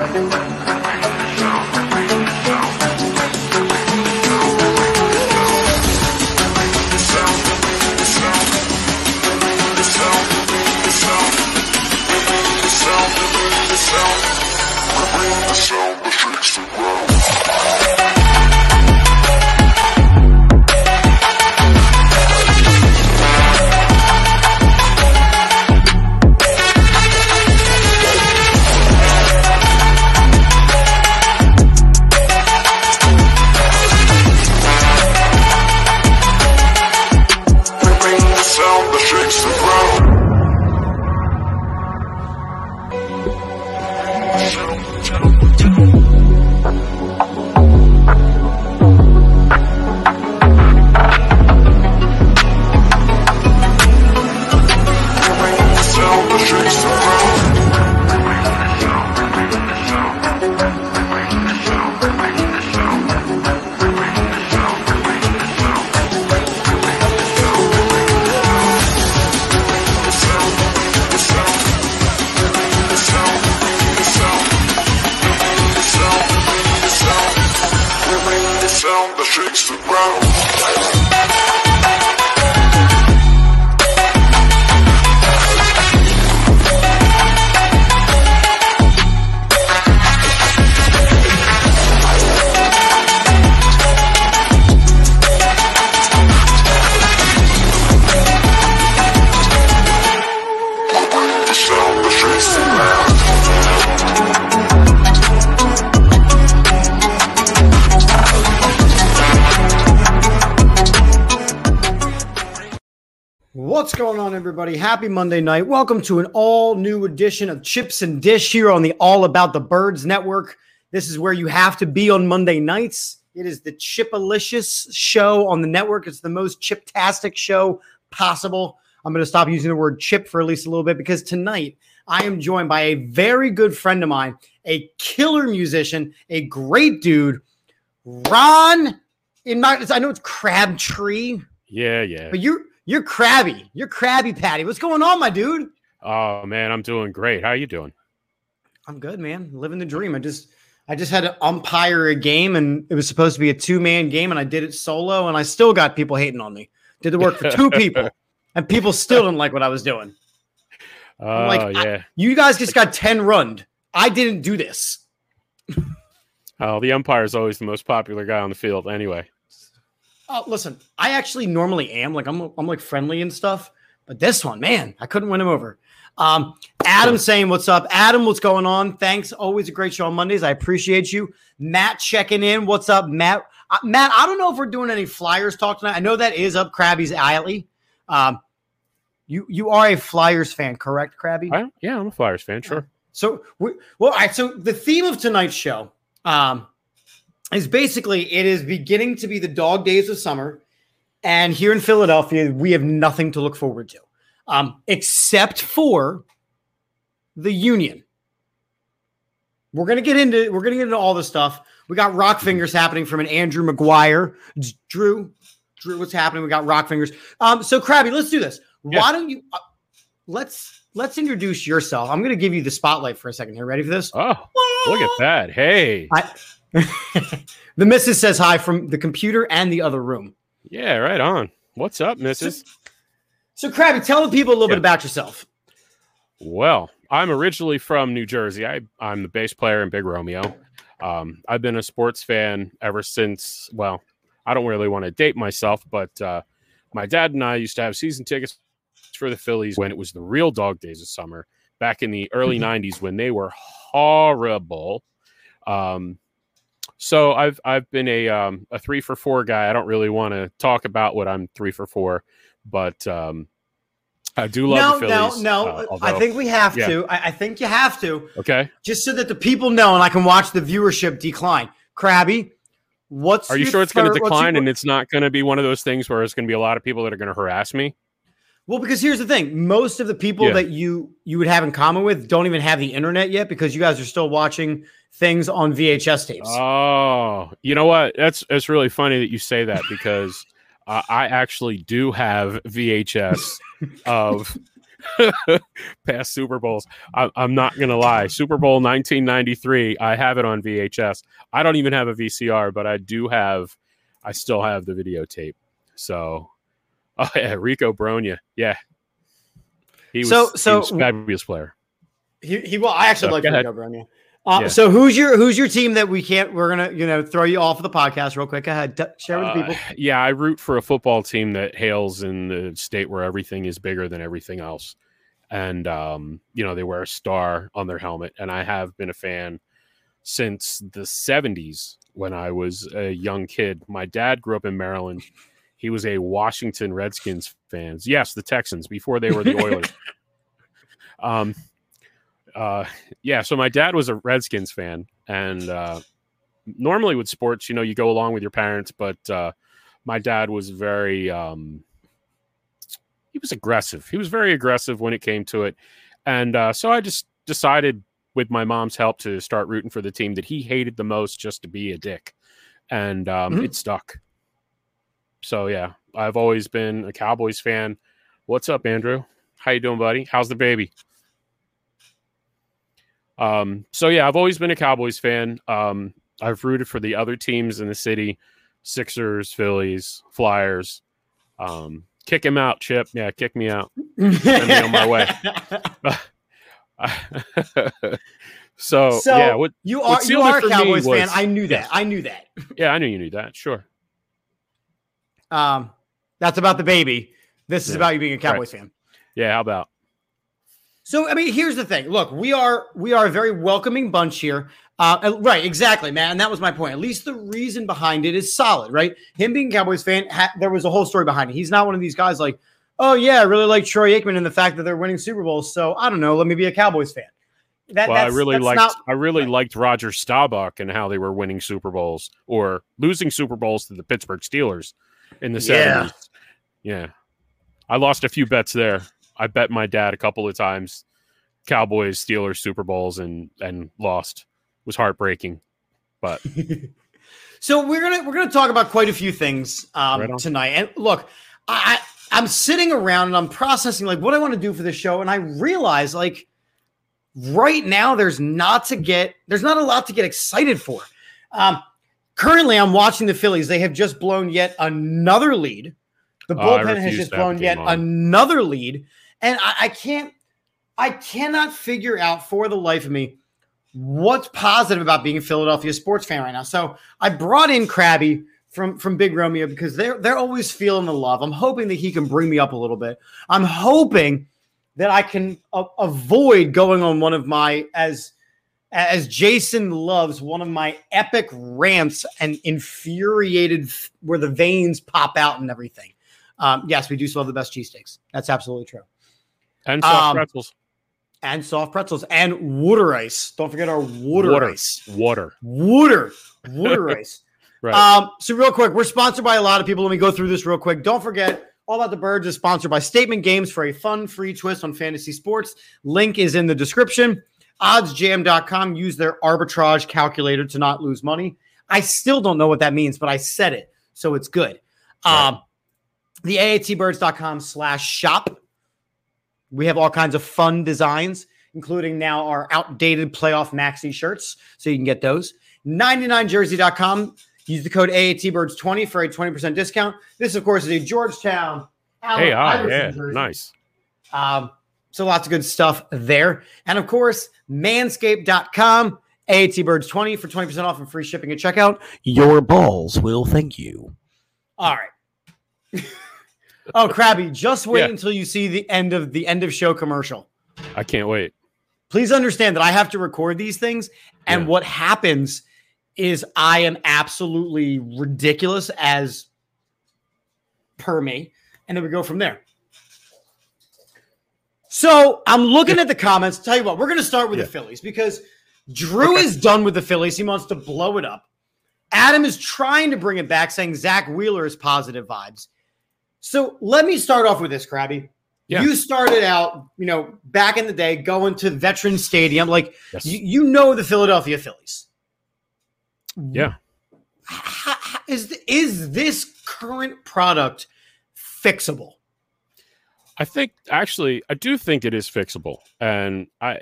everybody. Happy Monday night. Welcome to an all new edition of Chips and Dish here on the All About the Birds Network. This is where you have to be on Monday nights. It is the Chipalicious show on the network. It's the most chiptastic show possible. I'm going to stop using the word chip for at least a little bit because tonight I am joined by a very good friend of mine, a killer musician, a great dude, Ron. In my, I know it's Crabtree. Yeah, yeah. But you're you're crabby. You're crabby patty. What's going on, my dude? Oh man, I'm doing great. How are you doing? I'm good, man. Living the dream. I just I just had to umpire a game and it was supposed to be a two-man game and I did it solo and I still got people hating on me. Did the work for two people and people still didn't like what I was doing. Oh, like, yeah. You guys just got 10 runned. I didn't do this. oh, the umpire is always the most popular guy on the field anyway. Oh, listen, I actually normally am like I'm I'm like friendly and stuff, but this one, man, I couldn't win him over. Um, Adam saying what's up, Adam, what's going on? Thanks, always a great show on Mondays. I appreciate you. Matt checking in, what's up, Matt? Uh, Matt, I don't know if we're doing any Flyers talk tonight. I know that is up Krabby's alley. Um, you you are a Flyers fan, correct, Krabby? I, yeah, I'm a Flyers fan, sure. So, we, well, all right. So the theme of tonight's show, um, is basically it is beginning to be the dog days of summer. And here in Philadelphia, we have nothing to look forward to, um, except for the union. We're gonna get into we're gonna get into all this stuff. We got rock fingers happening from an Andrew McGuire. Drew, Drew, what's happening? We got rock fingers. Um, so Krabby, let's do this. Yeah. Why don't you uh, let's let's introduce yourself. I'm gonna give you the spotlight for a second here. Ready for this? Oh, look at that. Hey. I, the missus says hi from the computer and the other room. Yeah, right on. What's up, missus? So, so Krabby, tell the people a little yeah. bit about yourself. Well, I'm originally from New Jersey. I, I'm the bass player in Big Romeo. Um, I've been a sports fan ever since, well, I don't really want to date myself, but uh, my dad and I used to have season tickets for the Phillies when it was the real dog days of summer back in the early 90s when they were horrible. Um, so I've I've been a um, a three for four guy. I don't really want to talk about what I'm three for four, but um, I do love no, Phillies. No, no, uh, although, I think we have yeah. to. I, I, think you have to. Okay. Just so that the people know and I can watch the viewership decline. Krabby, what's Are you sure it's going to decline your, and it's not going to be one of those things where it's going to be a lot of people that are going to harass me? Well, because here's the thing: most of the people yeah. that you you would have in common with don't even have the internet yet because you guys are still watching things on VHS tapes. Oh, you know what? That's it's really funny that you say that because uh, I actually do have VHS of past Super Bowls. I, I'm not going to lie. Super Bowl 1993, I have it on VHS. I don't even have a VCR, but I do have, I still have the videotape. So, oh yeah, Rico Brogna. Yeah. He was, So- he so- was a fabulous player. He, he well, I actually So, like go ahead. Rico Brogna. Uh, Yeah. So who's your who's your team that we can't? We're gonna you know throw you off of the podcast real quick. Go ahead, D- share with the Uh, people. yeah, I root for a football team that hails in the state where everything is bigger than everything else. And um, you know, they wear a star on their helmet. And I have been a fan since the 70s when I was a young kid. My dad grew up in Maryland. He was a Washington Redskins fans. Yes, the Texans before they were the Oilers. um uh yeah, so my dad was a Redskins fan and uh normally with sports, you know, you go along with your parents, but uh my dad was very um he was aggressive. He was very aggressive when it came to it. And uh so I just decided with my mom's help to start rooting for the team that he hated the most just to be a dick. And um Mhm. it stuck. So yeah, I've always been a Cowboys fan. What's up, Andrew? How you doing, buddy? How's the baby? Um, so yeah, I've always been a Cowboys fan. Um, I've rooted for the other teams in the city: Sixers, Phillies, Flyers. Um, kick him out, Chip. Yeah, kick me out. me on my way. so, So- yeah, what? you are you are a Cowboys fan. was- I knew that. Yes. I knew that. Yeah, I knew you knew that. Sure. Um, that's about the baby. This is Yeah. about you being a Cowboys fan. Yeah, how about? So I mean, here's the thing. Look, we are we are a very welcoming bunch here. Uh, right, exactly, man. And that was my point. At least the reason behind it is solid, right? Him being a Cowboys fan, ha- there was a whole story behind it. He's not one of these guys like, oh yeah, I really like Troy Aikman and the fact that they're winning Super Bowls. So I don't know, let me be a Cowboys fan. That, Well, I really that's liked not- I really liked Roger Staubach and how they were winning Super Bowls or losing Super Bowls to the Pittsburgh Steelers in the Yeah. 70s. Yeah. I lost a few bets there. I bet my dad a couple of times Cowboys, Steelers, Super Bowls and and lost. It was heartbreaking. But So we're gonna we're gonna talk about quite a few things um, Right tonight. And look, I, I I'm sitting around and I'm processing like what I want to do for this show, and I realize like right now there's not to get there's not a lot to get excited for. Um, currently, I'm watching the Phillies. They have just blown yet another lead. The Oh, bullpen has just blown yet on. another lead, and I, I can't I cannot figure out for the life of me what's positive about being a Philadelphia sports fan right now. So I brought in Krabby from from Big Romeo because they're they're always feeling the love. I'm hoping that he can bring me up a little bit. I'm hoping that I can a- avoid going on one of my as as Jason loves one of my epic rants and infuriated where the veins pop out and everything. Um, yes, we do still have the best cheesesteaks. That's absolutely true. and soft Um, pretzels. And soft pretzels and water ice. Don't forget our water, Water. ice. Water. Water. Water ice. Right. Um, so real quick, we're sponsored by a lot of people. Let me go through this real quick. Don't forget, All About the Birds is sponsored by Statement Games for a fun, free twist on fantasy sports. Link is in the description. OddsJam.com. Use their arbitrage calculator to not lose money. I still don't know what that means, but I said it, so it's good. Right. Um, the AATBirds.com slash shop. We have all kinds of fun designs, including now our outdated playoff maxi shirts, so you can get those. 99jersey.com. Use the code AATBirds20 for a 20% discount. This, of course, is a Georgetown. Allen Hey, ah, yeah, jersey. nice. Um, so lots of good stuff there. And of course, manscaped.com, AATBirds20 for 20% off and free shipping at checkout. Your balls will thank you. All right. oh, Krabby, just wait Yeah. until you see the end of the end of show commercial. I can't wait. Please understand that I have to record these things. And Yeah. what happens is I am absolutely ridiculous as per me. And then we go from there. So I'm looking at the comments. Tell you what, we're going to start with Yeah. the Phillies because Drew is done with the Phillies. He wants to blow it up. Adam is trying to bring it back, saying Zack Wheeler is positive vibes. So let me start off with this, Krabby. Yeah. You started out, you know, back in the day going to Veterans Stadium. Like Yes. you, you know the Philadelphia Phillies. Yeah. Is, is this current product fixable? I think actually, I do think it is fixable, and I,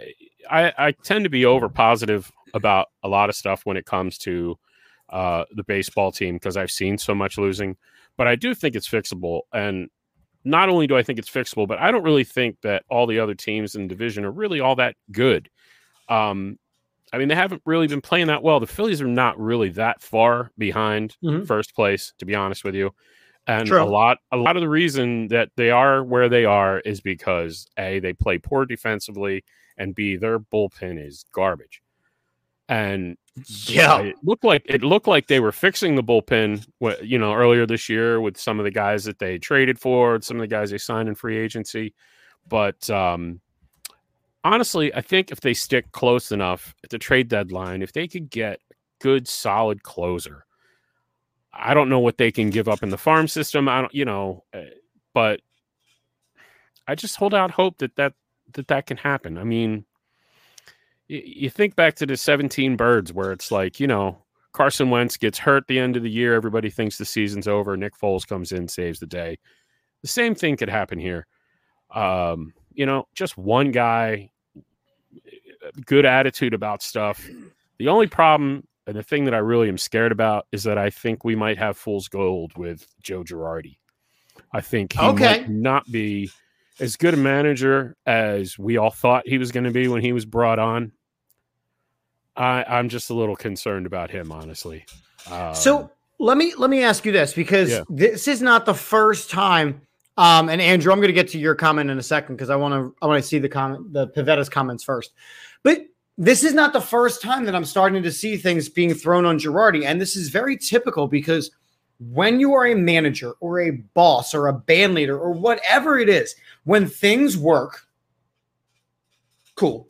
I, I tend to be over positive about a lot of stuff when it comes to uh, the baseball team because I've seen so much losing. But I do think it's fixable, and not only do I think it's fixable, but I don't really think that all the other teams in the division are really all that good. Um, I mean, they haven't really been playing that well. The Phillies are not really that far behind Mhm. first place, to be honest with you. And True. a lot, a lot of the reason that they are where they are is because a they play poor defensively, and b their bullpen is garbage. And Yeah. it looked like it looked like they were fixing the bullpen, you know, earlier this year with some of the guys that they traded for, some of the guys they signed in free agency. But um, honestly, I think if they stick close enough at the trade deadline, if they could get a good, solid closer, I don't know what they can give up in the farm system. I don't, you know, uh, but I just hold out hope that that that that can happen. I mean, you think back to the 17 birds where it's like, you know, Carson Wentz gets hurt the end of the year. Everybody thinks the season's over. Nick Foles comes in, saves the day. The same thing could happen here. Um, you know, just one guy, good attitude about stuff. The only problem and the thing that I really am scared about is that I think we might have fool's gold with Joe Girardi. I think he Okay. might not be as good a manager as we all thought he was going to be when he was brought on. I, I'm just a little concerned about him, honestly. Um, So let me let me ask you this because Yeah. this is not the first time. Um, and Andrew, I'm going to get to your comment in a second because I want to I want to see the comment the Pivetta's comments first. But this is not the first time that I'm starting to see things being thrown on Girardi, and this is very typical because when you are a manager or a boss or a band leader or whatever it is, when things work, cool.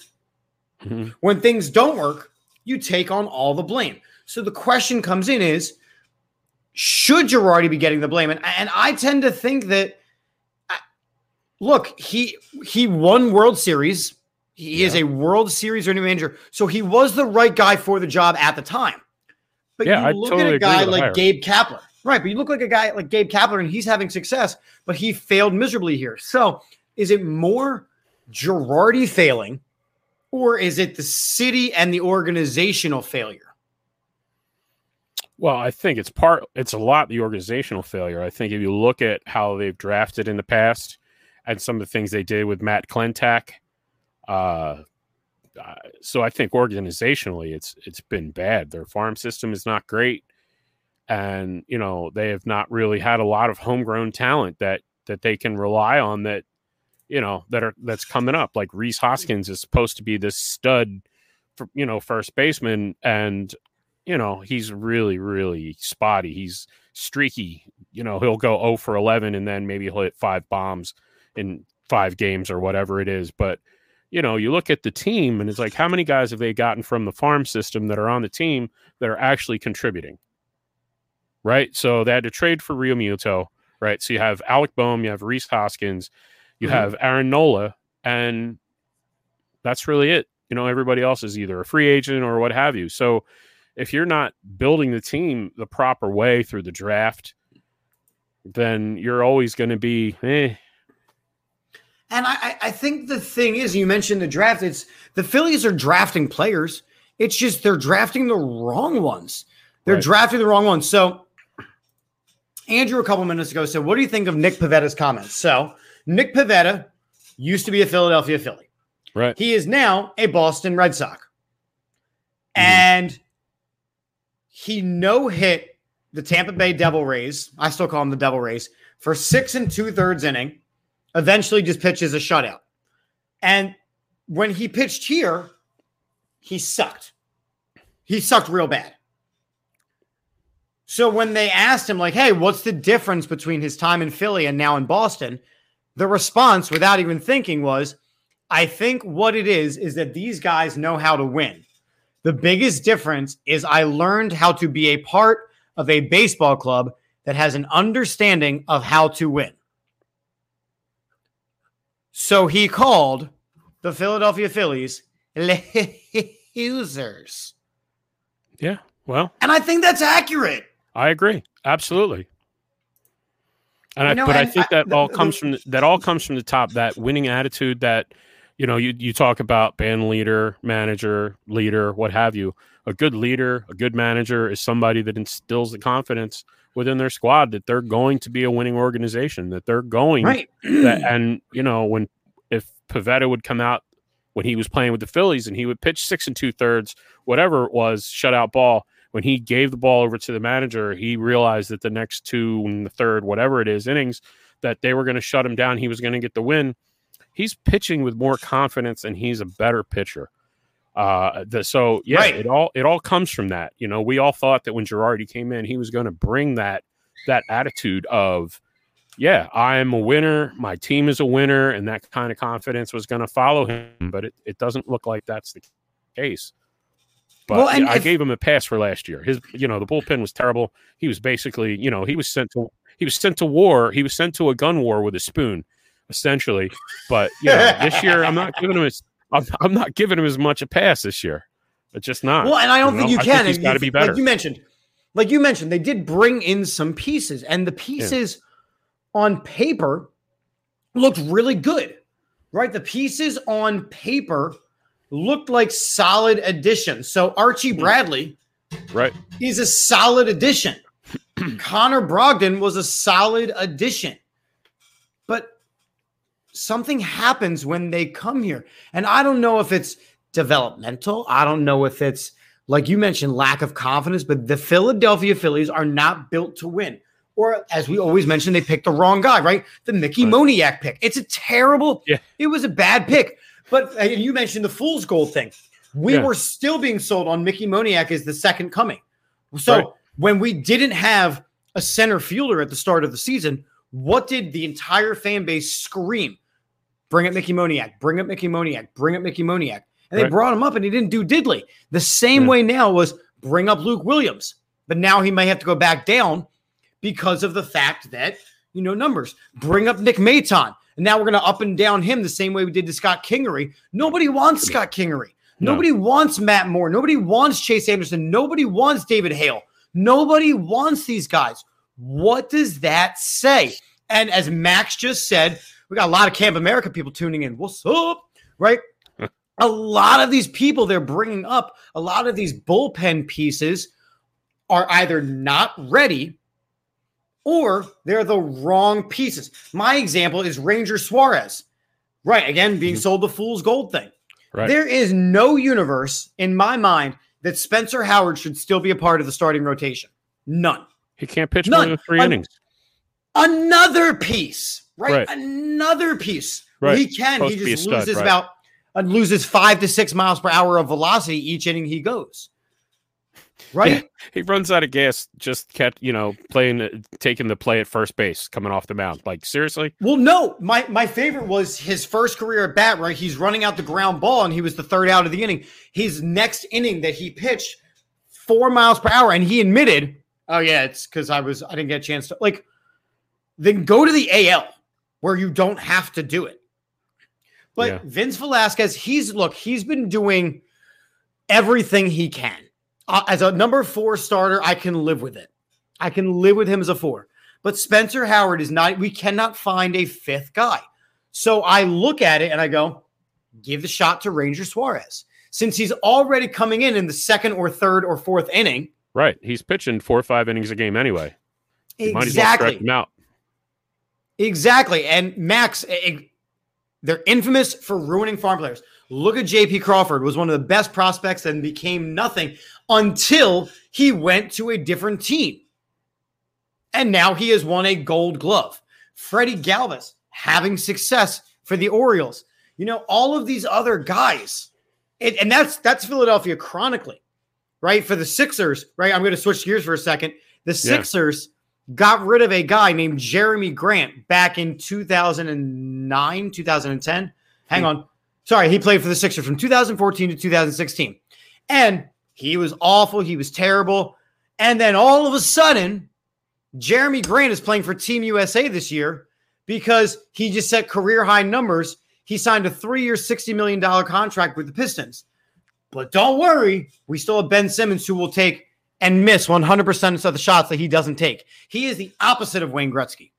mhm. When things don't work, you take on all the blame. So the question comes in is should Girardi be getting the blame? And, and I tend to think that look, he he won World Series. He is a World Series winning manager. So he was the right guy for the job at the time. But Yeah, you I look totally at a guy like hire. Gabe Kapler. Right, but you look like a guy like Gabe Kapler and he's having success, but he failed miserably here. So is it more Girardi failing or is it the city and the organizational failure? Well, I think it's part. It's a lot the organizational failure. I think if you look at how they've drafted in the past and some of the things they did with Matt Klentak, uh, so I think organizationally it's it's been bad. Their farm system is not great, and you know they have not really had a lot of homegrown talent that that they can rely on. That you know that are that's coming up. Like Rhys Hoskins is supposed to be this stud, for, you know, first baseman, and you know, he's really, really spotty. He's streaky. You know, he'll go 0 for 11 and then maybe he'll hit five bombs in five games or whatever it is. But, you know, you look at the team and it's like, how many guys have they gotten from the farm system that are on the team that are actually contributing? Right. So they had to trade for Realmuto. Right. So you have Alec Bohm, you have Rhys Hoskins, you Mhm. have Aaron Nola, and that's really it. You know, everybody else is either a free agent or what have you. So, if you're not building the team the proper way through the draft, then you're always going to be, eh, And I, I- think the thing is, you mentioned the draft. It's the Phillies are drafting players. It's just they're drafting the wrong ones. They're Right. drafting the wrong ones. So, Andrew, a couple minutes ago, said, "What do you think of Nick Pivetta's comments?" So, Nick Pivetta used to be a Philadelphia Philly. right. He is now a Boston Red Sox, mm-hmm. and he no hit the Tampa Bay Devil Rays. I still call him the Devil Rays for six and two thirds inning. Eventually, just pitches a shutout. And when he pitched here, he sucked. He sucked real bad. So when they asked him, like, "Hey, what's the difference between his time in Philly and now in Boston?" The response, without even thinking, was, I think what it is is that these guys know how to win. The biggest difference is I learned how to be a part of a baseball club that has an understanding of how to win. So he called the Philadelphia Phillies losers. Yeah. Well, And I think that's accurate. I agree. Absolutely. And I, know, but I and think I- that all the- comes the- from the, that all comes from the top. That winning attitude. That you know, you you talk about band leader, manager, leader, what have you. A good leader, a good manager is somebody that instills the confidence within their squad that they're going to be a winning organization, that they're going Right. that, and you know when if Pivetta would come out when he was playing with the Phillies and he would pitch six and two thirds, whatever it was, shutout ball. When he gave the ball over to the manager, he realized that the next two and the third, whatever it is, innings, that they were going to shut him down. He was going to get the win. He's pitching with more confidence, and he's a better pitcher. Uh, the, so yeah, Right. it all it all comes from that. You know, we all thought that when Girardi came in, he was going to bring that that attitude of yeah, I'm a winner. My team is a winner, and that kind of confidence was going to follow him. But it, it doesn't look like that's the case. But Well, yeah, I if- gave him a pass for last year. His, you know, the bullpen was terrible. He was basically, you know, he was sent to he was sent to war. He was sent to a gun war with a spoon, essentially. But you know, this year I'm not giving him as I'm, I'm not giving him as much a pass this year. It's just not. Well, and I don't You think know, you I think can. he's gotta you- be better. Like you mentioned, like you mentioned, they did bring in some pieces, and the pieces on paper looked really good, right? The pieces on paper looked like solid additions. So Archie Hmm. Bradley right. he's a solid addition. Connor Brogdon was a solid addition. Something happens when they come here. And I don't know if it's developmental. I don't know if it's like you mentioned, lack of confidence, but the Philadelphia Phillies are not built to win. Or as we always mention, they picked the wrong guy, right? The Mickey Right. Moniak pick. It's a terrible, Yeah. it was a bad pick. But uh, you mentioned the fool's gold thing. We Yeah. were still being sold on Mickey Moniak as the second coming. So Right. when we didn't have a center fielder at the start of the season, what did the entire fan base scream? Bring up Mickey Moniak, bring up Mickey Moniak, bring up Mickey Moniak. And they Right. brought him up and he didn't do diddly. The same Yeah. way now was bring up Luke Williams, but now he may have to go back down because of the fact that, you know, numbers. Bring up Nick Maton. And now we're going to up and down him the same way we did to Scott Kingery. Nobody wants Scott Kingery. No. Nobody wants Matt Moore. Nobody wants Chase Anderson. Nobody wants David Hale. Nobody wants these guys. What does that say? And as Max just said, we got a lot of Camp America people tuning in. What's up? Right? a lot of these people they're bringing up, a lot of these bullpen pieces are either not ready or they're the wrong pieces. My example is Ranger Suarez. Right. Again, being Mhm. sold the fool's gold thing. Right. There is no universe in my mind that Spencer Howard should still be a part of the starting rotation. None. He can't pitch None. more than three Un- innings. Another piece, right? Right. Another piece. Right. he can. Supposed he just stud, loses right. about uh, loses five to six miles per hour of velocity each inning he goes. Right? Yeah. He runs out of gas just kept you know, playing, taking the play at first base, coming off the mound. Like seriously, Well, no. My my favorite was his first career at bat. Right? He's running out the ground ball, and he was the third out of the inning. His next inning that he pitched four miles per hour, and he admitted, "Oh yeah, it's because I was I didn't get a chance to like." Then go to the AL where you don't have to do it. But Yeah. Vince Velasquez, he's look, he's been doing everything he can. Uh, as a number four starter, I can live with it. I can live with him as a four. But Spencer Howard is not, we cannot find a fifth guy. So I look at it and I go, give the shot to Ranger Suarez. Since he's already coming in in the second or third or fourth inning. right? He's pitching four or five innings a game anyway. You might as well Exactly. stretch him out. Exactly. And Max, eh, they're infamous for ruining farm players. Look at JP Crawford, was one of the best prospects and became nothing until he went to a different team. And now he has won a gold glove. Freddie Galvis having success for the Orioles. You know, all of these other guys. And, and that's that's Philadelphia chronically, right? For the Sixers, right? I'm going to switch gears for a second. The Sixers got rid of a guy named Jerami Grant back in 2009, 2010. Hang hmm. on. Sorry, he played for the Sixers from 2014 to 2016. And he was awful. He was terrible. And then all of a sudden, Jerami Grant is playing for Team USA this year because he just set career high numbers. He signed a three year, $60 million contract with the Pistons. But don't worry, we still have Ben Simmons who will take and miss 100% of the shots that he doesn't take. He is the opposite of Wayne Gretzky.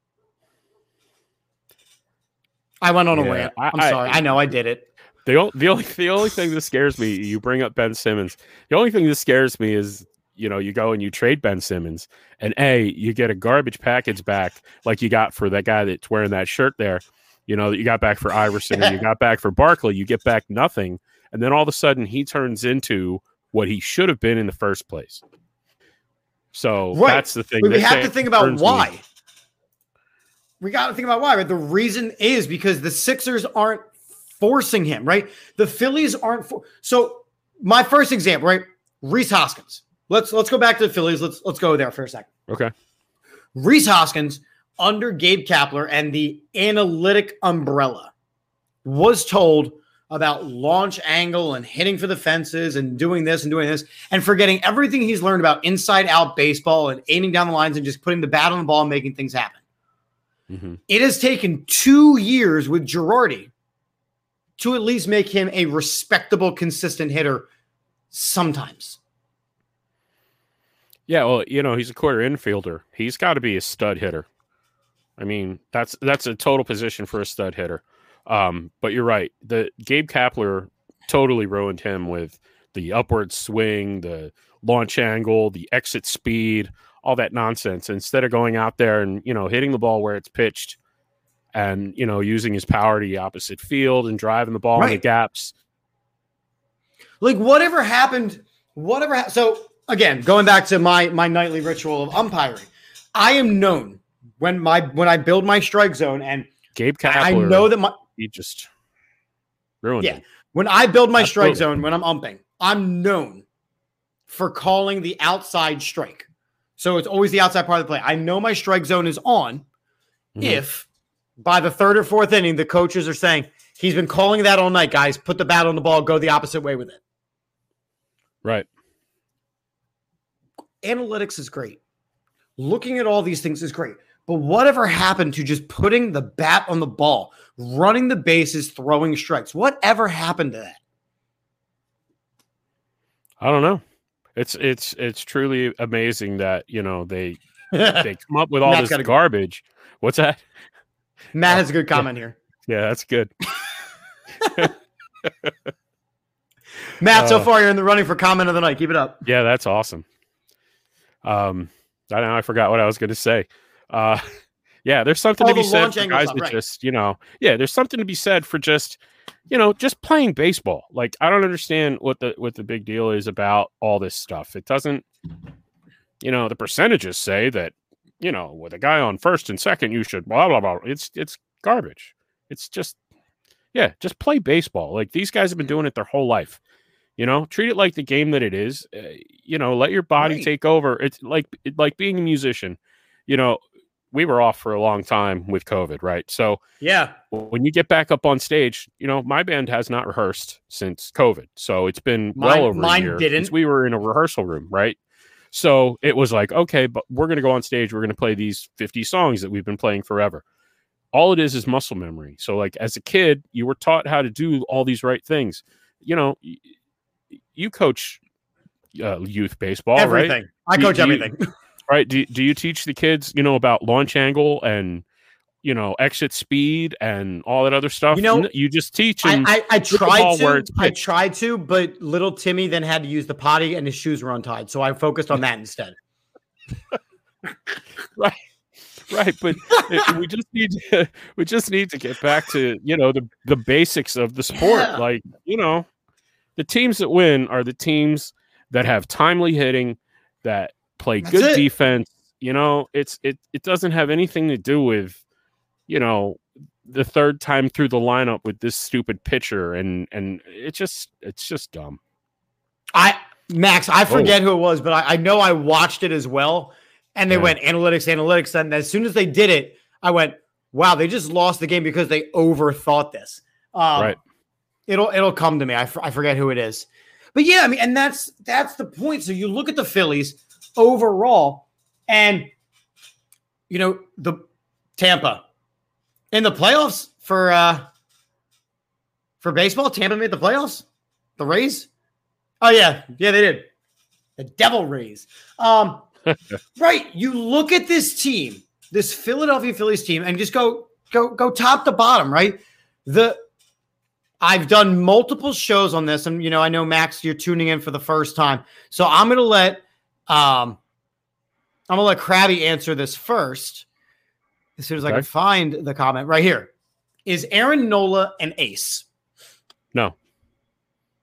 I went on a Yeah, rant. I- I'm I- sorry. I know I did it. The, o- the only the only thing that scares me, you bring up Ben Simmons. The only thing that scares me is you know you go and you trade Ben Simmons, and a you get a garbage package back like you got for that guy that's wearing that shirt there. You know that you got back for Iverson, and you got back for Barkley. You get back nothing, and then all of a sudden he turns into what he should have been in the first place. So Right. that's the thing. But we have to think about concerns me. why. We got to think about why. Right? The reason is because the Sixers aren't forcing him. Right? The Phillies aren't. For- so my first example, right? Rhys Hoskins. Let's let's go back to the Phillies. Let's let's go there for a second. Okay. Rhys Hoskins under Gabe Kapler and the analytic umbrella was told about launch angle and hitting for the fences and doing this and doing this and forgetting everything he's learned about inside out baseball and aiming down the lines and just putting the bat on the ball and making things happen. hmm It has taken two years with Girardi to at least make him a respectable, consistent hitter sometimes. Yeah, well, you know, he's a quarter infielder. He's got to be a stud hitter. I mean, that's that's a total position for a stud hitter. Um, but you're right. The Gabe Kapler totally ruined him with the upward swing, the launch angle, the exit speed, all that nonsense. Instead of going out there and you know hitting the ball where it's pitched, and you know using his power to the opposite field and driving the ball in the gaps. like whatever happened whatever ha- so again going back to my my nightly ritual of umpiring i am known when my when i build my strike zone and Gabe Kapler, i know that my he just ruined Yeah. him. when i build my strike zone when i'm umping i'm known for calling the outside strike so it's always the outside part of the play i know my strike zone is on Mhm. if by the third or fourth inning the coaches are saying he's been calling that all night guys put the bat on the ball go the opposite way with it Right. analytics is great. Looking at all these things is great. But whatever happened to just putting the bat on the ball, running the bases, throwing strikes? Whatever happened to that? I don't know. It's it's it's truly amazing that you know they they come up with all Matt's this gotta go. garbage. What's that? Matt has a good comment here. Yeah, that's good. Matt, so Uh, far you're in the running for comment of the night. Keep it up. Yeah, that's awesome. Um, I know I forgot what I was going to say. Uh, yeah, there's something Oh, to be said for guys that right. just you know, yeah, there's something to be said for just you know just playing baseball. Like I don't understand what the what the big deal is about all this stuff. It doesn't, you know, the percentages say that you know with a guy on first and second you should blah blah blah. It's it's garbage. It's just yeah, just play baseball. Like these guys have been doing it their whole life. You know, treat it like the game that it is. Uh, you know, let your body Right. take over. It's like like being a musician. You know, we were off for a long time with COVID, right? So Yeah. when you get back up on stage, you know, my band has not rehearsed since COVID. So it's been Mine- well over mine a year didn't. since we were in a rehearsal room, right? So it was like, okay, but we're going to go on stage. We're going to play these 50 songs that we've been playing forever. All it is is muscle memory. So, like, as a kid, you were taught how to do all these right things. You know, you coach uh, youth baseball, right? everything. I coach you- everything. Right do, do you teach the kids you know about launch angle and you know exit speed and all that other stuff You know, you just teach I, them I, I tried to. I tried to, but little Timmy then had to use the potty and his shoes were untied. So I focused on that instead. right right but uh, we just need to, we just need to get back to you know the the basics of the sport Yeah. like you know the teams that win are the teams that have timely hitting that play That's good it. defense you know it's it it doesn't have anything to do with you know the third time through the lineup with this stupid pitcher and and it just it's just dumb I Max, I forget who it was, but I, I know I watched it as well. And they Yeah. went analytics, analytics. And as soon as they did it, I went, wow, they just lost the game because they overthought this. Um, Right. It'll it'll come to me. I, f- I forget who it is. But yeah, I mean, and that's that's the point. So you look at the Phillies overall, and you know, the Tampa in the playoffs for uh for baseball, Tampa made the playoffs. The Rays? Oh yeah, yeah, they did. The Devil Rays. Um, right. You look at this team, this Philadelphia Phillies team, and just go, go go top to bottom, right? The I've done multiple shows on this, and you know, I know Max, you're tuning in for the first time, so I'm gonna let um I'm gonna let Krabby answer this first. As soon as I can find the comment right here. Is Aaron Nola an ace? No.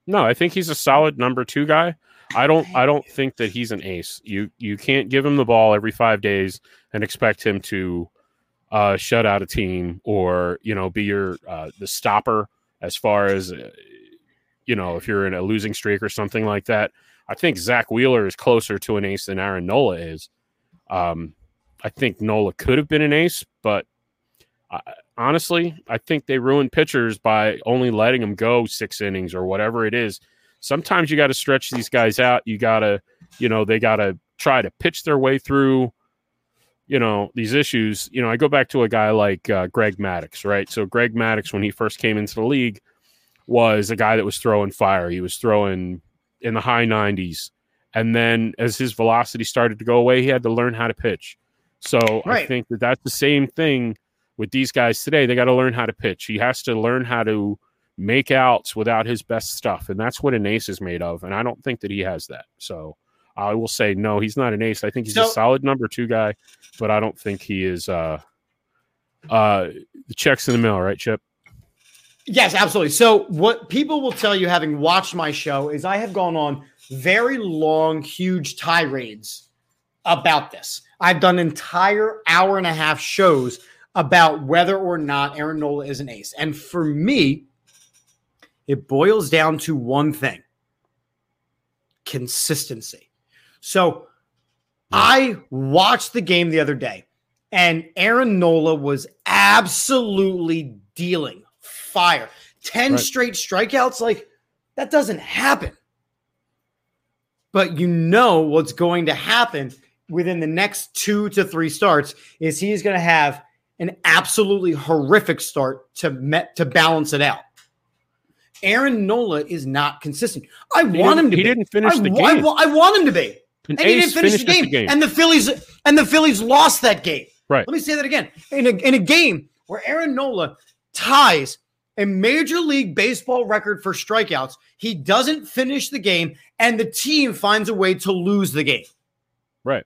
No, I think he's a solid number two guy. I don't I don't think that he's an ace. You you can't give him the ball every five days and expect him to uh, shut out a team or you know be your uh, the stopper as far as uh, you know if you're in a losing streak or something like that. I think Zack Wheeler is closer to an ace than Aaron Nola is. Um, I think Nola could have been an ace, but I, honestly, I think they ruined pitchers by only letting them go six innings or whatever it is. Sometimes you got to stretch these guys out. You got to, you know, they got to try to pitch their way through, you know, these issues. You know, I go back to a guy like uh, Greg Maddux, right? So Greg Maddux, when he first came into the league, was a guy that was throwing fire. He was throwing in the high 90s. And then as his velocity started to go away, he had to learn how to pitch. So I think that that's the same thing with these guys today. They got to learn how to pitch. He has to learn how to make outs without his best stuff. And that's what an ace is made of. And I don't think that he has that. So I will say, no, he's not an ace. I think he's a solid number two guy, but I don't think he is uh uh the checks in the mail, right, Chip? Yes, absolutely. So, what people will tell you, having watched my show, is I have gone on very long, huge tirades about this. I've done entire hour and a half shows about whether or not Aaron Nola is an ace. And for me, it boils down to one thing consistency. So, I watched the game the other day, and Aaron Nola was absolutely dealing fire. 10 Right. straight strikeouts, like that doesn't happen. But you know what's going to happen within the next two to three starts is he's going to have an absolutely horrific start to met to balance it out. Aaron Nola is not consistent. I He want him to he be. didn't finish I, the wa- I game. I want him to be An and he didn't finish the finishes game. And the Phillies and the Phillies lost that game. Right. Let me say that again. In a, in a game where Aaron Nola ties a major league baseball record for strikeouts, he doesn't finish the game, and the team finds a way to lose the game. Right.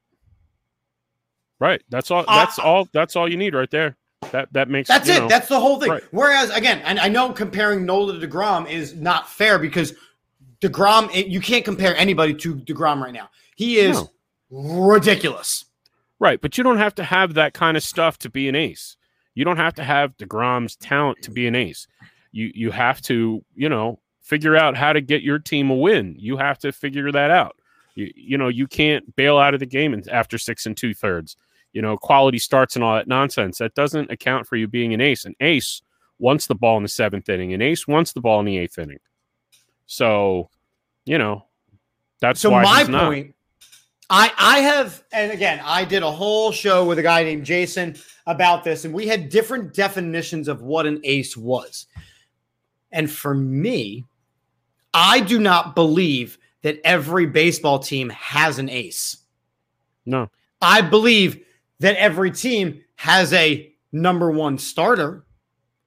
Right. That's all Uh, that's all that's all you need right there. That that makes That's you it. know, That's the whole thing. Right. Whereas, again, and I know comparing Nola to DeGrom is not fair because DeGrom, you can't compare anybody to DeGrom right now. He is No. ridiculous. Right, but you don't have to have that kind of stuff to be an ace. You don't have to have DeGrom's talent to be an ace. You you have to, you know, figure out how to get your team a win. You have to figure that out. You, you know, you can't bail out of the game after six and two thirds. You know, quality starts and all that nonsense. That doesn't account for you being an ace. An ace wants the ball in the seventh inning. An ace wants the ball in the eighth inning. So, you know, that's So why my he's not. Point, I I have, and again, I did a whole show with a guy named Jason about this, and we had different definitions of what an ace was. And for me, I do not believe that every baseball team has an ace. No, I believe that every team has a number one starter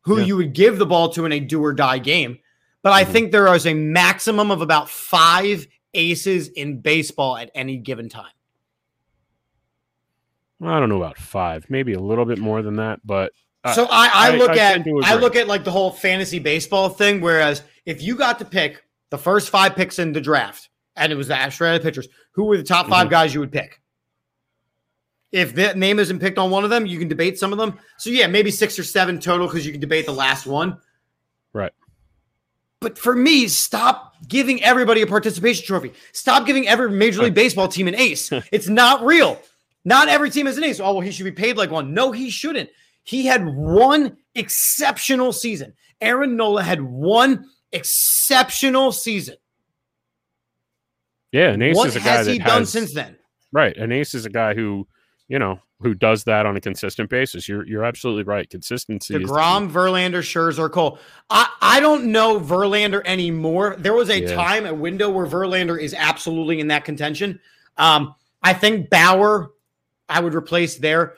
who Yeah. you would give the ball to in a do or die game. But I Mhm. think there is a maximum of about five aces in baseball at any given time. I don't know about five, maybe a little bit more than that, but so I, I I- look I at I look at like the whole fantasy baseball thing. Whereas if you got to pick the first five picks in the draft, and it was the Australian pitchers, who were the top 5 Mm-hmm. guys you would pick? If that name isn't picked on one of them, you can debate some of them. So yeah, maybe six or seven total because you can debate the last one. Right. But for me, stop giving everybody a participation trophy. Stop giving every Major League Baseball team an ace. it's not real. Not every team is an ace. Oh, well, he should be paid like one. No, he shouldn't. He had one exceptional season. Aaron Nola had one exceptional season. yeah, an ace what is a guy has that he done has- since then? Right, an ace is a guy who you know who does that on a consistent basis. You're you're absolutely right. Consistency. is. DeGrom, Verlander, Scherzer, Cole. I, I don't know Verlander anymore. There was a Yeah. time, a window where Verlander is absolutely in that contention. Um, I think Bauer, I would replace there,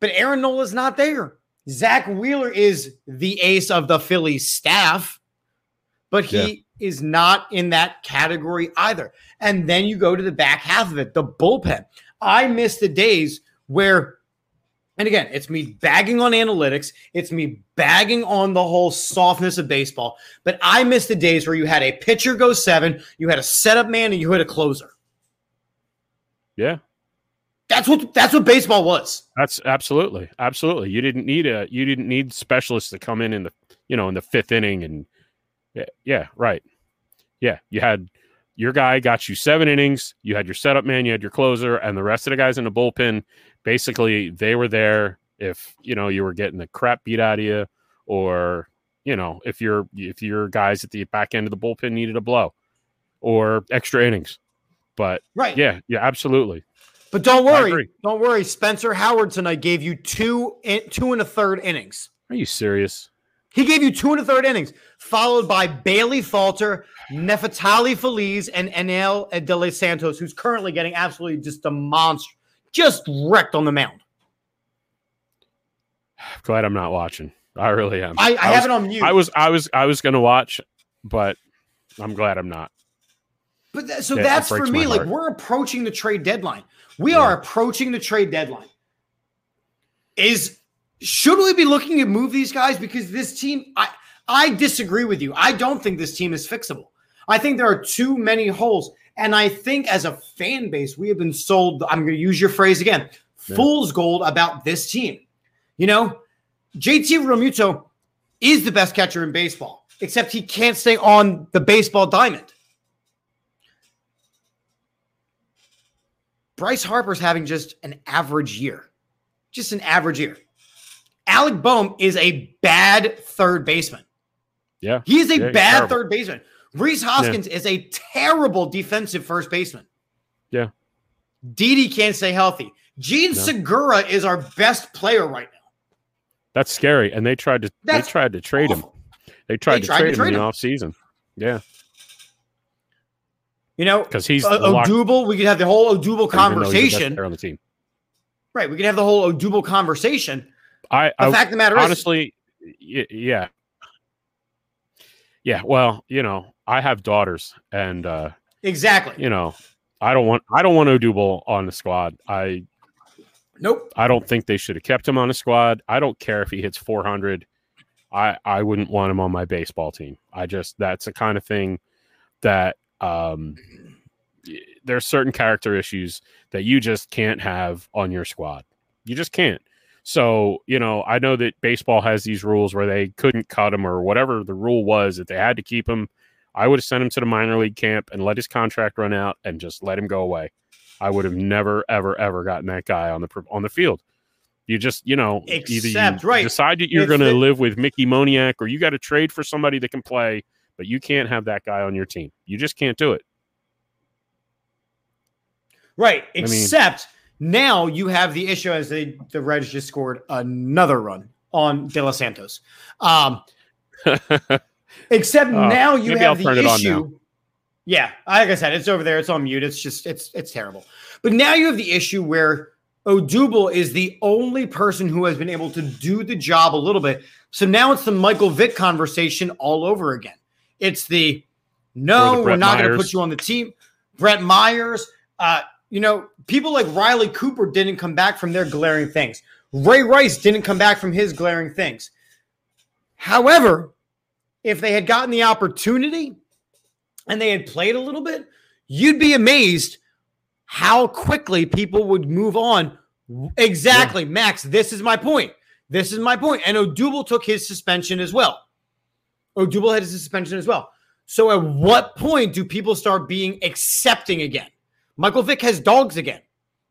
but Aaron Nola's not there. Zack Wheeler is the ace of the Phillies staff, but he Yeah. is not in that category either. And then you go to the back half of it, the bullpen. I miss the days where, and again, it's me bagging on analytics, it's me bagging on the whole softness of baseball, but I miss the days where you had a pitcher go seven, you had a setup man, and you had a closer. Yeah, That's what that's what baseball was. that's absolutely, absolutely. You didn't need a you didn't need specialists to come in in the you know in the fifth inning and yeah, yeah, right. Yeah, you had your guy got you seven innings. You had your setup man, you had your closer, and the rest of the guys in the bullpen. Basically, they were there if you know you were getting the crap beat out of you, or you know if your if your guys at the back end of the bullpen needed a blow, or extra innings. But Right. yeah, yeah, absolutely. But don't worry, don't worry. Spencer Howard tonight gave you two in, two and a third innings. Are you serious? He gave you two and a third innings, followed by Bailey Falter, Neftali Feliz, and Enyel De Los Santos, who's currently getting absolutely just a monster, just wrecked on the mound. I'm Glad I'm not watching. I really am. I, I, was, have it on mute. I was I was I was gonna watch, but I'm glad I'm not. But th- so Yeah, it that's for me. Like we're approaching the trade deadline. We Yeah. are approaching the trade deadline. Is should we be looking to move these guys because this team? I I disagree with you. I don't think this team is fixable. I think there are too many holes, and I think as a fan base, we have been sold. I'm going to use your phrase again, Yeah. fool's gold about this team. You know, JT Realmuto is the best catcher in baseball, except he can't stay on the baseball diamond. Bryce Harper's having just an average year. Just an average year. Alec Bohm is a bad third baseman. Yeah. He is a Yeah, bad third baseman. Rhys Hoskins is a terrible defensive first baseman. Yeah. Didi can't stay healthy. Jean No. Segura is our best player right now. That's scary. And they tried to That's they tried to trade him. They tried They to tried to trade him trade in the him. off season. Yeah, You know, because he's uh, Odubel, we could have the whole Odubel even though he's the best conversation. on the team. Right. We could have the whole Odubel conversation. I, The I fact of the matter is, honestly, yeah, yeah. Well, you know, I have daughters, and uh, exactly. you know, I don't want I don't want Odubel on the squad. I Nope. I don't think they should have kept him on the squad. I don't care if he hits 400. I I wouldn't want him on my baseball team. I just that's the kind of thing that um y- there's certain character issues that you just can't have on your squad. You just can't. So, you know, I know that baseball has these rules where they couldn't cut him or whatever the rule was that they had to keep him. I would have sent him to the minor league camp and let his contract run out and just let him go away. I would have never, ever, ever gotten that guy on the on the field. You just, you know, either Except, you right, decide that you're going to live with Mickey Moniak, or you got to trade for somebody that can play, but you can't have that guy on your team. You just can't do it. Right. mean- Except now you have the issue as they, the Reds just scored another run on De Los Santos. Um, except Oh, now you I'll have turn the it on issue. Yeah, like I said, it's over there. It's on mute. It's just it's it's terrible. But now you have the issue where Odubel is the only person who has been able to do the job a little bit. So now it's the Michael Vick conversation all over again. It's the no, the we're not going to put you on the team. Brett Myers, uh, you know, people like Riley Cooper didn't come back from their glaring things. Ray Rice didn't come back from his glaring things. However, if they had gotten the opportunity and they had played a little bit, you'd be amazed how quickly people would move on. Exactly, Max. This is my point. This is my point. And Odubel took his suspension as well. Odubel had his suspension as well. So at what point do people start being accepting again? Michael Vick has dogs again.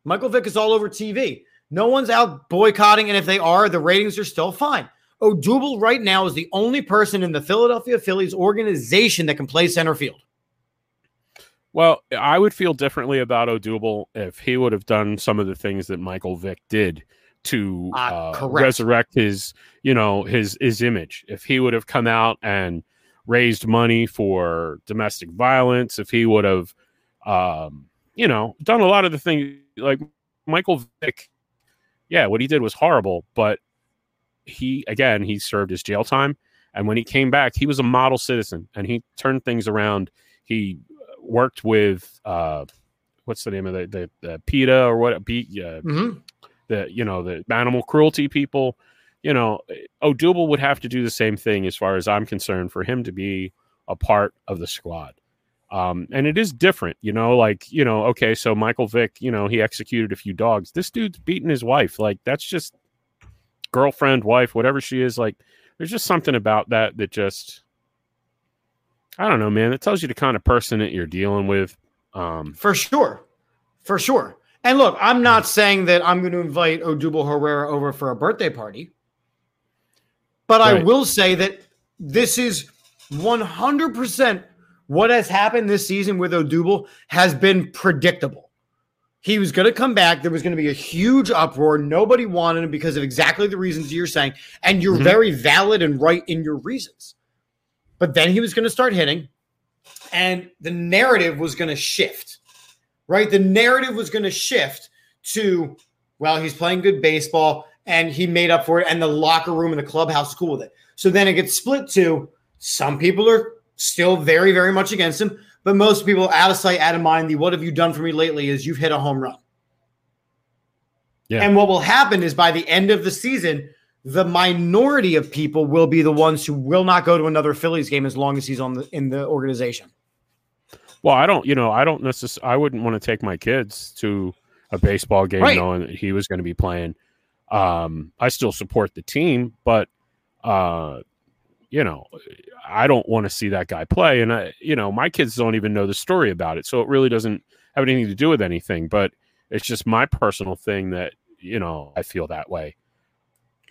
Michael Vick is all over TV. No one's out boycotting, and if they are, the ratings are still fine. Odubel right now is the only person in the Philadelphia Phillies organization that can play center field. Well, I would feel differently about Odubel if he would have done some of the things that Michael Vick did to Uh, uh, resurrect his, you know, his his image. If he would have come out and raised money for domestic violence, if he would have, um, you know, done a lot of the things like Michael Vick, yeah, what he did was horrible, but he again he served his jail time, and when he came back, he was a model citizen, and he turned things around. He worked with uh, what's the name of the the, the PETA or what? Be, uh, Mhm. the you know the animal cruelty people. You know, Odubel would have to do the same thing as far as I'm concerned for him to be a part of the squad. Um, and it is different, you know, like, you know, okay, so Michael Vick, you know, he executed a few dogs. This dude's beating his wife. Like, that's just girlfriend, wife, whatever she is. Like, there's just something about that that just, I don't know, man. It tells you the kind of person that you're dealing with. Um, For sure. For sure. And look, I'm not saying that I'm going to invite Odubel Herrera over for a birthday party. But I will say that this is 100% what has happened this season with Odubel has been predictable. He was going to come back. There was going to be a huge uproar. Nobody wanted him because of exactly the reasons you're saying. And you're Mhm. very valid and right in your reasons. But then he was going to start hitting, and the narrative was going to shift, right? The narrative was going to shift to, well, he's playing good baseball and he made up for it, and the locker room and the clubhouse is cool with it. So then it gets split to some people are still very, very much against him, but most people out of sight, out of mind. The what have you done for me lately is you've hit a home run. Yeah. And what will happen is by the end of the season, the minority of people will be the ones who will not go to another Phillies game as long as he's on the in the organization. well, I don't, you know, I don't necessarily, I wouldn't want to take my kids to a baseball game Right. knowing that he was going to be playing. Um, I still support the team, but, uh, you know, I don't want to see that guy play. And I, you know, my kids don't even know the story about it. So it really doesn't have anything to do with anything, but it's just my personal thing that, you know, I feel that way.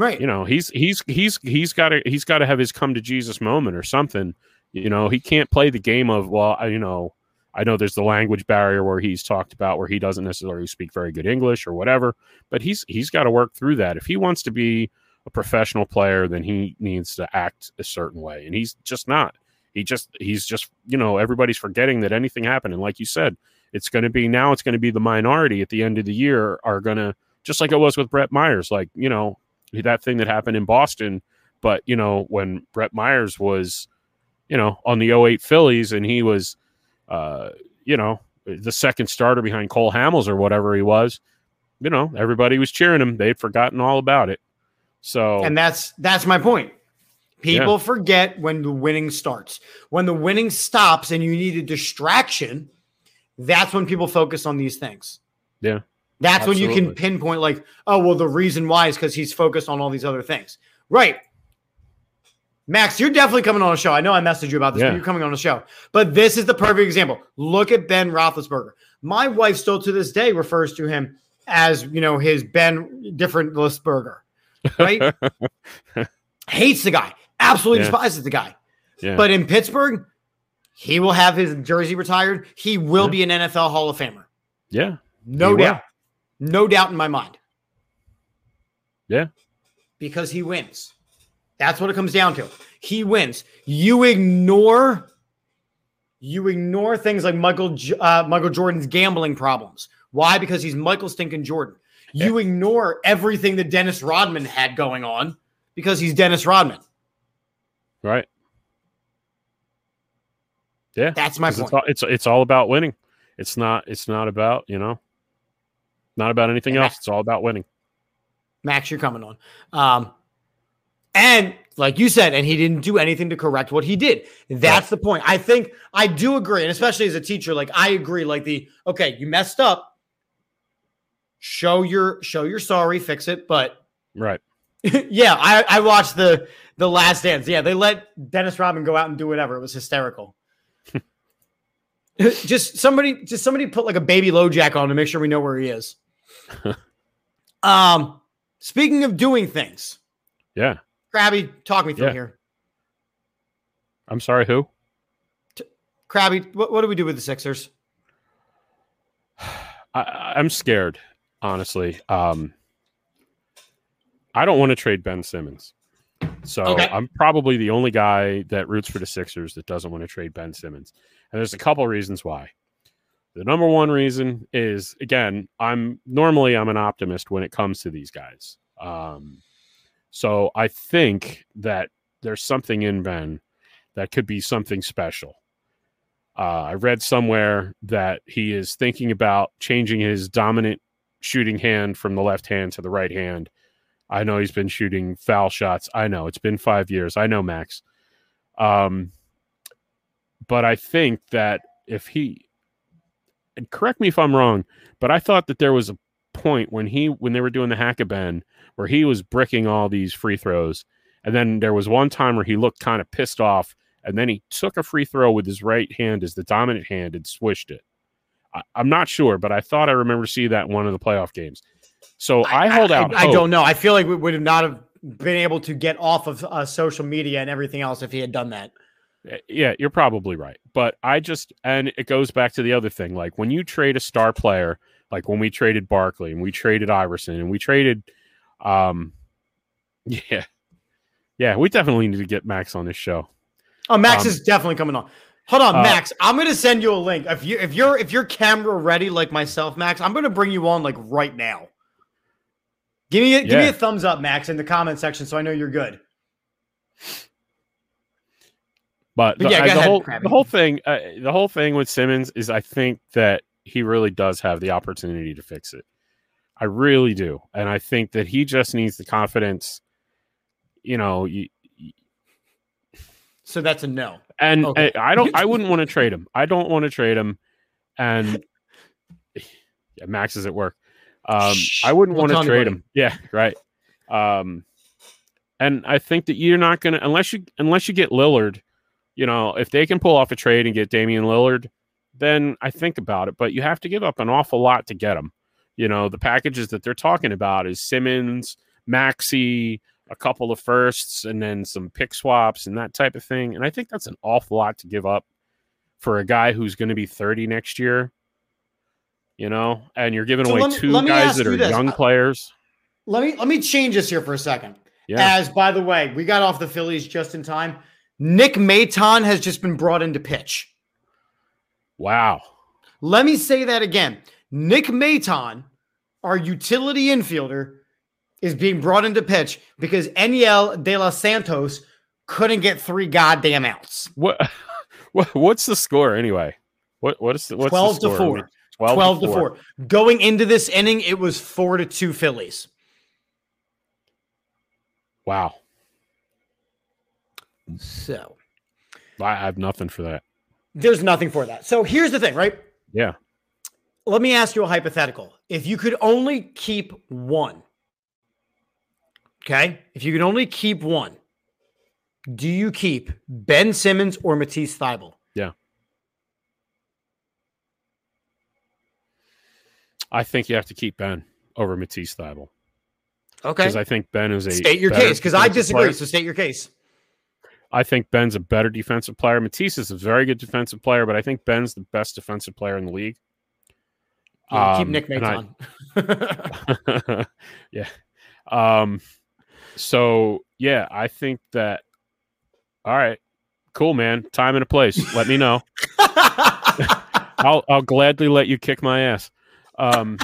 Right. You know, he's, he's, he's, he's got to, he's got to have his come to Jesus moment or something. You know, he can't play the game of, well, I, you know, I know there's the language barrier where he's talked about where he doesn't necessarily speak very good English or whatever, but he's, he's got to work through that. If he wants to be, a professional player, then he needs to act a certain way. And he's just not. He just he's just, you know, everybody's forgetting that anything happened. And like you said, it's gonna be now it's gonna be the minority at the end of the year are gonna just like it was with Brett Myers, like, you know, that thing that happened in Boston. But, you know, when Brett Myers was, you know, on the 08 Phillies and he was uh, you know, the second starter behind Cole Hamels or whatever he was, you know, everybody was cheering him. They'd forgotten all about it. So And that's that's my point. People forget when the winning starts. When the winning stops and you need a distraction, that's when people focus on these things. Yeah. That's when you can pinpoint like, oh, well, the reason why is because he's focused on all these other things. Right. Max, you're definitely coming on a show. I know I messaged you about this, Yeah. but you're coming on a show. But this is the perfect example. Look at Ben Roethlisberger. My wife still to this day refers to him as, you know, his Ben different Burger, right? Hates the guy, absolutely Yeah. despises the guy. yeah. But in Pittsburgh, he will have his jersey retired. He will Yeah. be an NFL Hall of Famer. yeah. No He will. doubt. No doubt in my mind. Yeah. Because he wins. That's what it comes down to. He wins. You ignore you ignore things like Michael uh, Michael Jordan's gambling problems. Why? Because he's Michael Stinking Jordan. You ignore everything that Dennis Rodman had going on because he's Dennis Rodman. Right. Yeah. That's my point. It's all, it's it's all about winning. It's not it's not about, you know, not about anything else. It's all about winning. Max, you're coming on. Um, and like you said, and he didn't do anything to correct what he did. That's the point. I think I do agree, and especially as a teacher, like I agree. Like the okay, you messed up. Show your show you're sorry, fix it. But Right. yeah, I I watched the the Last Dance. Yeah, they let Dennis Rodman go out and do whatever. It was hysterical. just somebody, just somebody put like a baby LoJack on to make sure we know where he is. um, speaking of doing things, Yeah. Krabby, talk me through Yeah. here. I'm sorry, who? Krabby, what, what do we do with the Sixers? I, I'm scared, honestly. Um, I don't want to trade Ben Simmons. So Okay. I'm probably the only guy that roots for the Sixers that doesn't want to trade Ben Simmons. And there's a couple reasons why. The number one reason is again, I'm normally I'm an optimist when it comes to these guys. Um, So I think that there's something in Ben that could be something special. Uh, I read somewhere that he is thinking about changing his dominant shooting hand from the left hand to the right hand. I know he's been shooting foul shots. I know it's been five years. I know Max. Um, but I think that if he, and correct me if I'm wrong, but I thought that there was a point when he when they were doing the hack-a-ben where he was bricking all these free throws, and then there was one time where he looked kind of pissed off, and then he took a free throw with his right hand as the dominant hand and swished it. I, am not sure, but I thought I remember seeing that in one of the playoff games. So I, I hold out. I, I, don't know. I feel like we would have not have been able to get off of uh, social media and everything else if he had done that. Yeah, you're probably right. But I just and it goes back to the other thing. Like when you trade a star player, like when we traded Barkley and we traded Iverson and we traded um yeah. Yeah, we definitely need to get Max on this show. Oh, Max um, is definitely coming on. Hold on, uh, Max. I'm gonna send you a link. If you if you're if you're camera ready like myself, Max, I'm gonna bring you on like right now. Give me a, yeah. give me a thumbs up, Max, in the comment section, so I know you're good. But, the, yeah, the ahead, whole the whole thing uh, the whole thing with Simmons is I think that he really does have the opportunity to fix it. I really do, and I think that he just needs the confidence. You know, you, so that's a no. And okay. I, I, don't. I wouldn't want to trade him. I don't want to trade him. And yeah, Max is at work. Um, I wouldn't we'll want to trade him. Yeah, right. Um, and I think that you're not gonna unless you unless you get Lillard. You know, if they can pull off a trade and get Damian Lillard, then I think about it. But you have to give up an awful lot to get him. You know, the packages that they're talking about is Simmons, Maxey, a couple of firsts, and then some pick swaps and that type of thing. And I think that's an awful lot to give up for a guy who's going to be 30 next year you know, and you're giving so away me, two guys that are this. young uh, players. Let me let me change this here for a second. Yeah. As by the way, we got off the Phillies just in time. Nick Maton has just been brought into pitch. Wow. Let me say that again. Nick Maton, our utility infielder, is being brought into pitch because Enyel De Los Santos couldn't get three goddamn outs. What, what what's the score anyway? What what is the, what's 12 the to 4. 12, 12 to, 4. to 4. Going into this inning, it was 4 to 2 Phillies. Wow. So I have nothing for that. There's nothing for that. So here's the thing, right? Yeah. Let me ask you a hypothetical. If you could only keep one, okay? If you can only keep one, do you keep Ben Simmons or Matisse Thybulle? Yeah. I think you have to keep Ben over Matisse Thybulle. Okay. Because I think Ben is a state your case. Because I disagree. Player. So state your case. I think Ben's a better defensive player. Matisse is a very good defensive player, but I think Ben's the best defensive player in the league. Yeah, um, keep Nick Mates on. yeah. Um, so yeah, I think that. All right, cool, man. Time and a place. Let me know. I'll I'll gladly let you kick my ass. Um,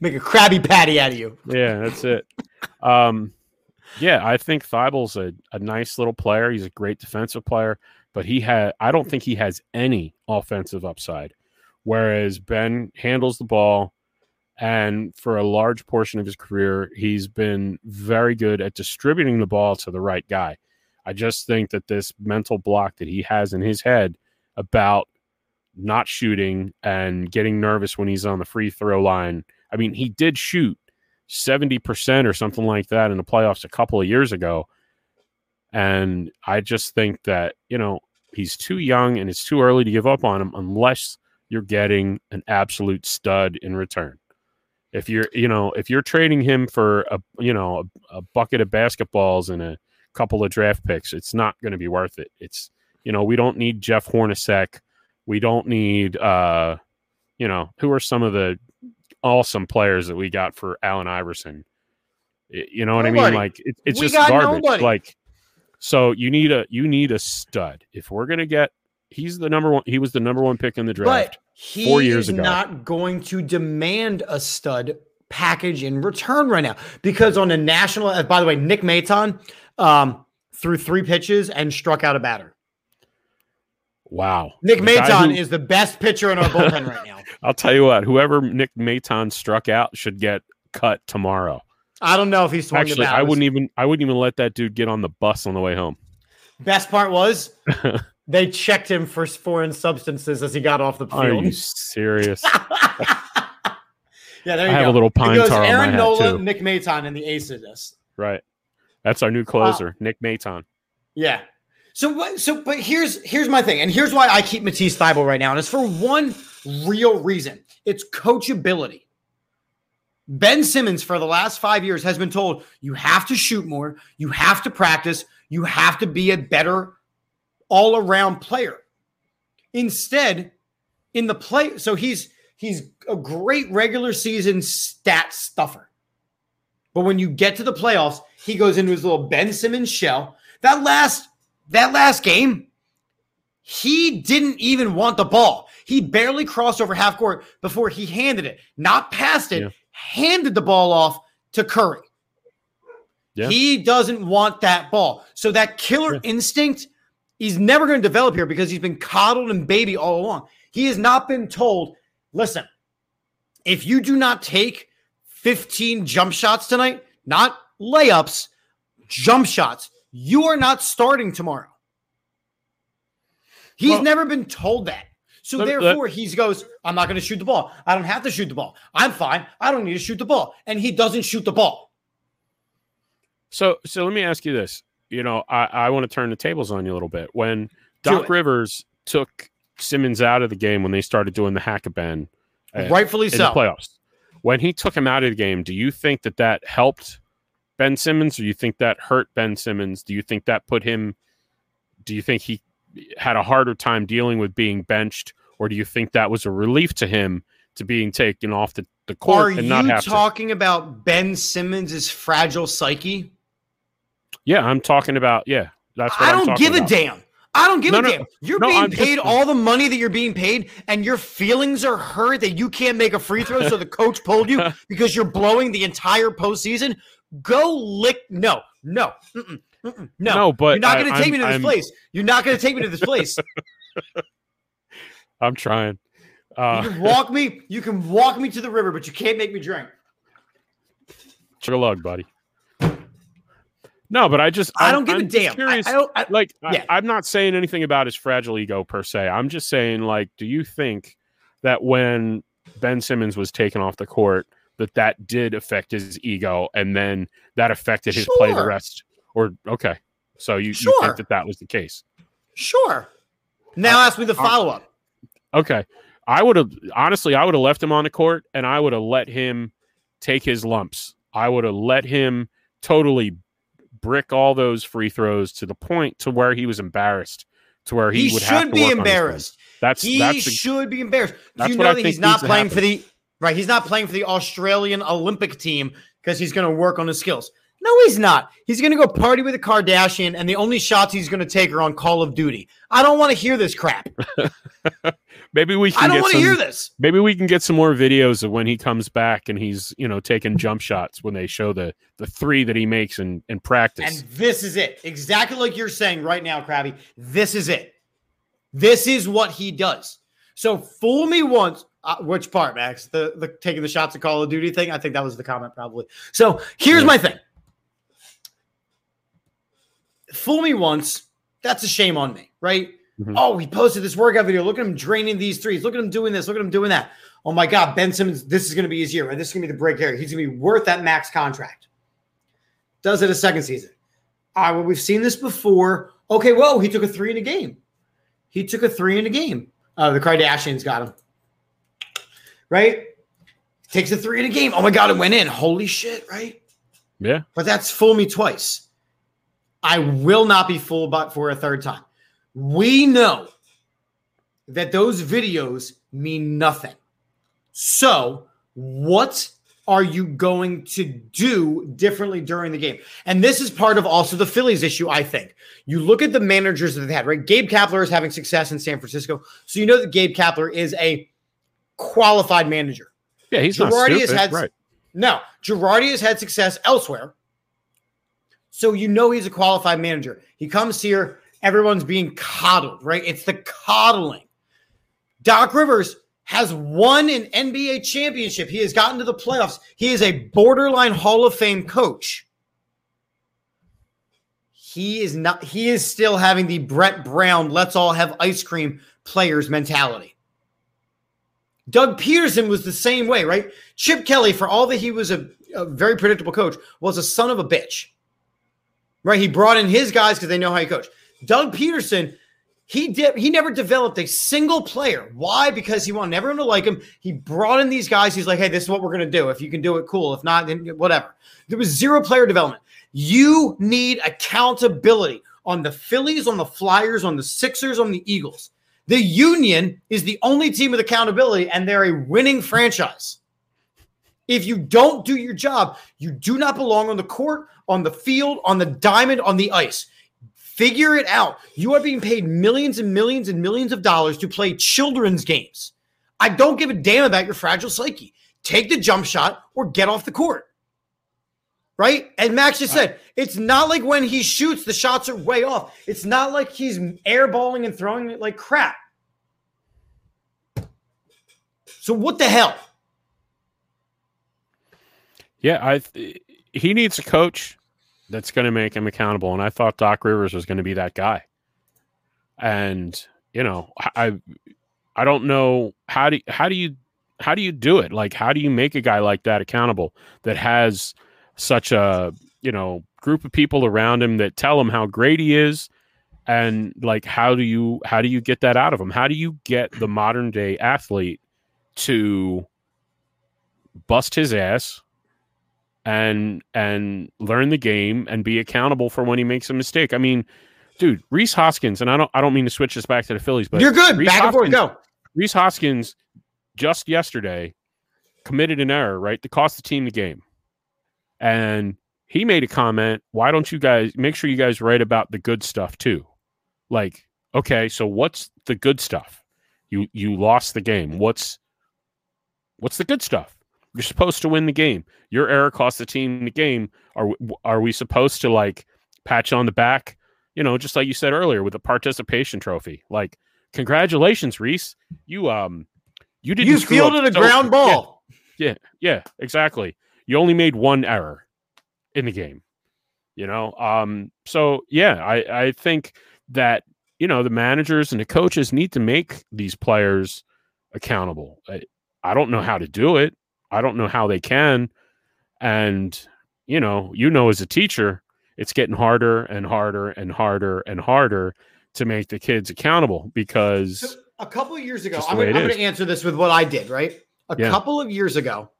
Make a Krabby Patty out of you. Yeah, that's it. Um, yeah, I think Thybulle's a, a nice little player. He's a great defensive player, but he had I don't think he has any offensive upside. Whereas Ben handles the ball, and for a large portion of his career, he's been very good at distributing the ball to the right guy. I just think that this mental block that he has in his head about not shooting and getting nervous when he's on the free throw line. I mean, he did shoot 70% or something like that in the playoffs a couple of years ago. And I just think that, you know, he's too young and it's too early to give up on him unless you're getting an absolute stud in return. If you're, you know, if you're trading him for a, you know, a, a bucket of basketballs and a couple of draft picks, it's not going to be worth it. It's, you know, we don't need Jeff Hornacek we don't need, uh, you know, who are some of the awesome players that we got for Allen Iverson? You know what nobody. I mean? Like it, it's we just garbage. Nobody. Like so, you need a you need a stud. If we're gonna get, he's the number one. He was the number one pick in the draft. But he four years is ago. not going to demand a stud package in return right now because on a national, uh, by the way, Nick Maton um, threw three pitches and struck out a batter. Wow. Nick The Maton who- is the best pitcher in our bullpen right now. I'll tell you what, whoever Nick Maton struck out should get cut tomorrow. I don't know if he's Actually, the. I wouldn't even I wouldn't even let that dude get on the bus on the way home. Best part was they checked him for foreign substances as he got off the field. Are you serious? yeah, there you I have go. a little pine tar on my Aaron hat Nola, too. Nick Maton, and the ace of this. right. That's our new closer, Nick Maton. Yeah. So? So, but here's here's my thing, and here's why I keep Matisse Thybulle right now, and it's for one real reason: it's coachability. Ben Simmons, for the last five years, has been told you have to shoot more, you have to practice, you have to be a better all-around player. Instead, in the play, so he's he's a great regular season stat stuffer. But when you get to the playoffs, he goes into his little Ben Simmons shell. That last that last game, he didn't even want the ball. He barely crossed over half court before he handed it, not passed it, Yeah. handed the ball off to Curry. Yeah. He doesn't want that ball. So that killer Yeah. instinct, he's never going to develop here because he's been coddled and baby all along. He has not been told, listen, if you do not take 15 jump shots tonight, not layups, jump shots, you are not starting tomorrow. He's Well- never been told that. So Let- let- therefore, he goes, I'm not going to shoot the ball. I don't have to shoot the ball. I'm fine. I don't need to shoot the ball. And he doesn't shoot the ball. So so let me ask you this. You know, I, I want to turn the tables on you a little bit. When Doc it. Rivers took Simmons out of the game when they started doing the hack a Ben uh, Rightfully in so. the playoffs, when he took him out of the game, do you think that that helped Ben Simmons, or you think that hurt Ben Simmons? Do you think that put him? Do you think he had a harder time dealing with being benched, or do you think that was a relief to him to being taken off the, the court Are and not you have to? talking about Ben Simmons' fragile psyche? Yeah, I'm talking about. Yeah, that's what I I'm don't give about. a damn. I don't give No, a no, damn. You're no, being I'm just- paid all the money that you're being paid, and your feelings are hurt that you can't make a free throw, so the coach pulled you because you're blowing the entire postseason. Go lick. No, no, mm-mm, mm-mm, no. No, but you're not going to take me to this I'm- place. You're not going to take me to this place. I'm trying. Uh, you can walk me. You can walk me to the river, but you can't make me drink. Sugar lug, buddy. No, but I just I I'm- don't give I'm a damn. I, Curious, I don't. I, like yeah. I, I'm not saying anything about his fragile ego per se. I'm just saying, like, do you think that when Ben Simmons was taken off the court, that that did affect his ego, and then that affected his play the rest? Or okay, so you, you Sure. think that that was the case? sure. Now ask me the follow up. Okay, I would have honestly, I would have left him on the court, and I would have let him take his lumps. I would have let him totally brick all those free throws to the point to where he was embarrassed, to where he, He would have should to be work on his game. embarrassed. That's He that's the, should be embarrassed. Do you know that he's not playing for the right? He's not playing for the Australian Olympic team because he's going to work on his skills. No, he's not. He's going to go party with a Kardashian, and the only shots he's going to take are on Call of Duty. I don't want to hear this crap. maybe we can I don't get want to some, hear this. maybe we can get some more videos of when he comes back and he's you know taking jump shots when they show the the three that he makes in in practice. And this is it. Exactly like you're saying right now, Krabby. This is it. This is what he does. So fool me once. Uh, which part, Max? The the taking the shots of Call of Duty thing? I think that was the comment, probably. So here's Yeah. my thing. Fool me once. That's a shame on me, right? Mhm. Oh, he posted this workout video. Look at him draining these threes. Look at him doing this. Look at him doing that. Oh my God, Ben Simmons, this is going to be his year, right? This is going to be the break here. He's going to be worth that max contract. Does it a second season. All right, well, we've seen this before. Okay, whoa, he took a three in a game. He took a three in a game. Uh, the Kardashians got him. Right? Takes a three in a game. Oh my God, it went in. Holy shit, right? yeah, But that's fool me twice. I will not be fooled by for a third time. We know that those videos mean nothing. So, what are you going to do differently during the game? And this is part of also the Phillies issue, I think. You look at the managers that they've had, right? Gabe Kapler is having success in San Francisco. So, you know that Gabe Kapler is a qualified manager. yeah. He's not Girardi has stupid, had- right. Now, Girardi has had success elsewhere. So you know he's a qualified manager. He comes here, everyone's being coddled, right? It's the coddling. Doc Rivers has won an NBA championship. He has gotten to the playoffs. He is a borderline Hall of Fame coach. He is not, he is still having the Brett Brown, let's all have ice cream players mentality. Doug Pederson was the same way, right? Chip Kelly, for all that he was a, a very predictable coach, was a son of a bitch. Right? He brought in his guys because they know how he coach. Doug Pederson, he did he never developed a single player. Why? Because he wanted everyone to like him. He brought in these guys. He's like, hey, this is what we're gonna do. If you can do it, cool. If not, then whatever. There was zero player development. You need accountability on the Phillies, on the Flyers, on the Sixers, on the Eagles. The Union is the only team with accountability, and they're a winning franchise. If you don't do your job, you do not belong on the court, on the field, on the diamond, on the ice. Figure it out. You are being paid millions and millions and millions of dollars to play children's games. I don't give a damn about your fragile psyche. Take the jump shot or get off the court. Right? And Max just said, it's not like when he shoots, the shots are way off. It's not like he's airballing and throwing it like crap. So what the hell? Yeah, I he needs a coach that's going to make him accountable, and I thought Doc Rivers was going to be that guy. And you know, I I don't know how do how do you how do you do it? Like, how do you make a guy like that accountable that has such a you know group of people around him that tell him how great he is and like how do you how do you get that out of him how do you get the modern day athlete to bust his ass and and learn the game and be accountable for when he makes a mistake. I mean, dude, Rhys Hoskins, and I don't I don't mean to switch this back to the Phillies, but you're good. Rhys back and forth, Hoskins, go. Rhys Hoskins just yesterday committed an error, right? That cost the team the game. And he made a comment, why don't you guys make sure you guys write about the good stuff too? Like, okay, so what's the good stuff? You you lost the game. What's what's the good stuff? You're supposed to win the game. Your error cost the team the game. Are are we supposed to like patch on the back? You know, just like you said earlier with the participation trophy. Like, congratulations, Rhys. You um, you didn't. You fielded a so- ground ball. Yeah, yeah, exactly. You only made one error in the game. You know, um, so yeah, I I think that you know the managers and the coaches need to make these players accountable. I, I don't know how to do it. I don't know how they can. And, you know, you know, as a teacher, it's getting harder and harder and harder and harder to make the kids accountable because So a couple of years ago, I'm, gonna- it I'm is. going to answer this with what I did, right? A Yeah. couple of years ago,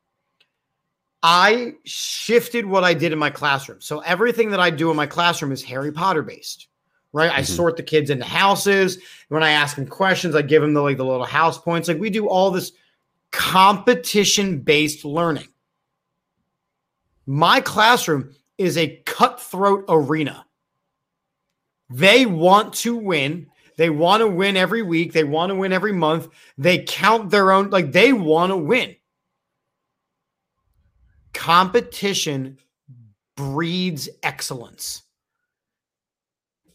I shifted what I did in my classroom. So everything that I do in my classroom is Harry Potter based, right? I Mhm. sort the kids into houses. When I ask them questions, I give them the like the little house points. Like we do all this competition based learning. My classroom is a cutthroat arena. They want to win. They want to win every week. They want to win every month. They count their own, like they want to win. Competition breeds excellence.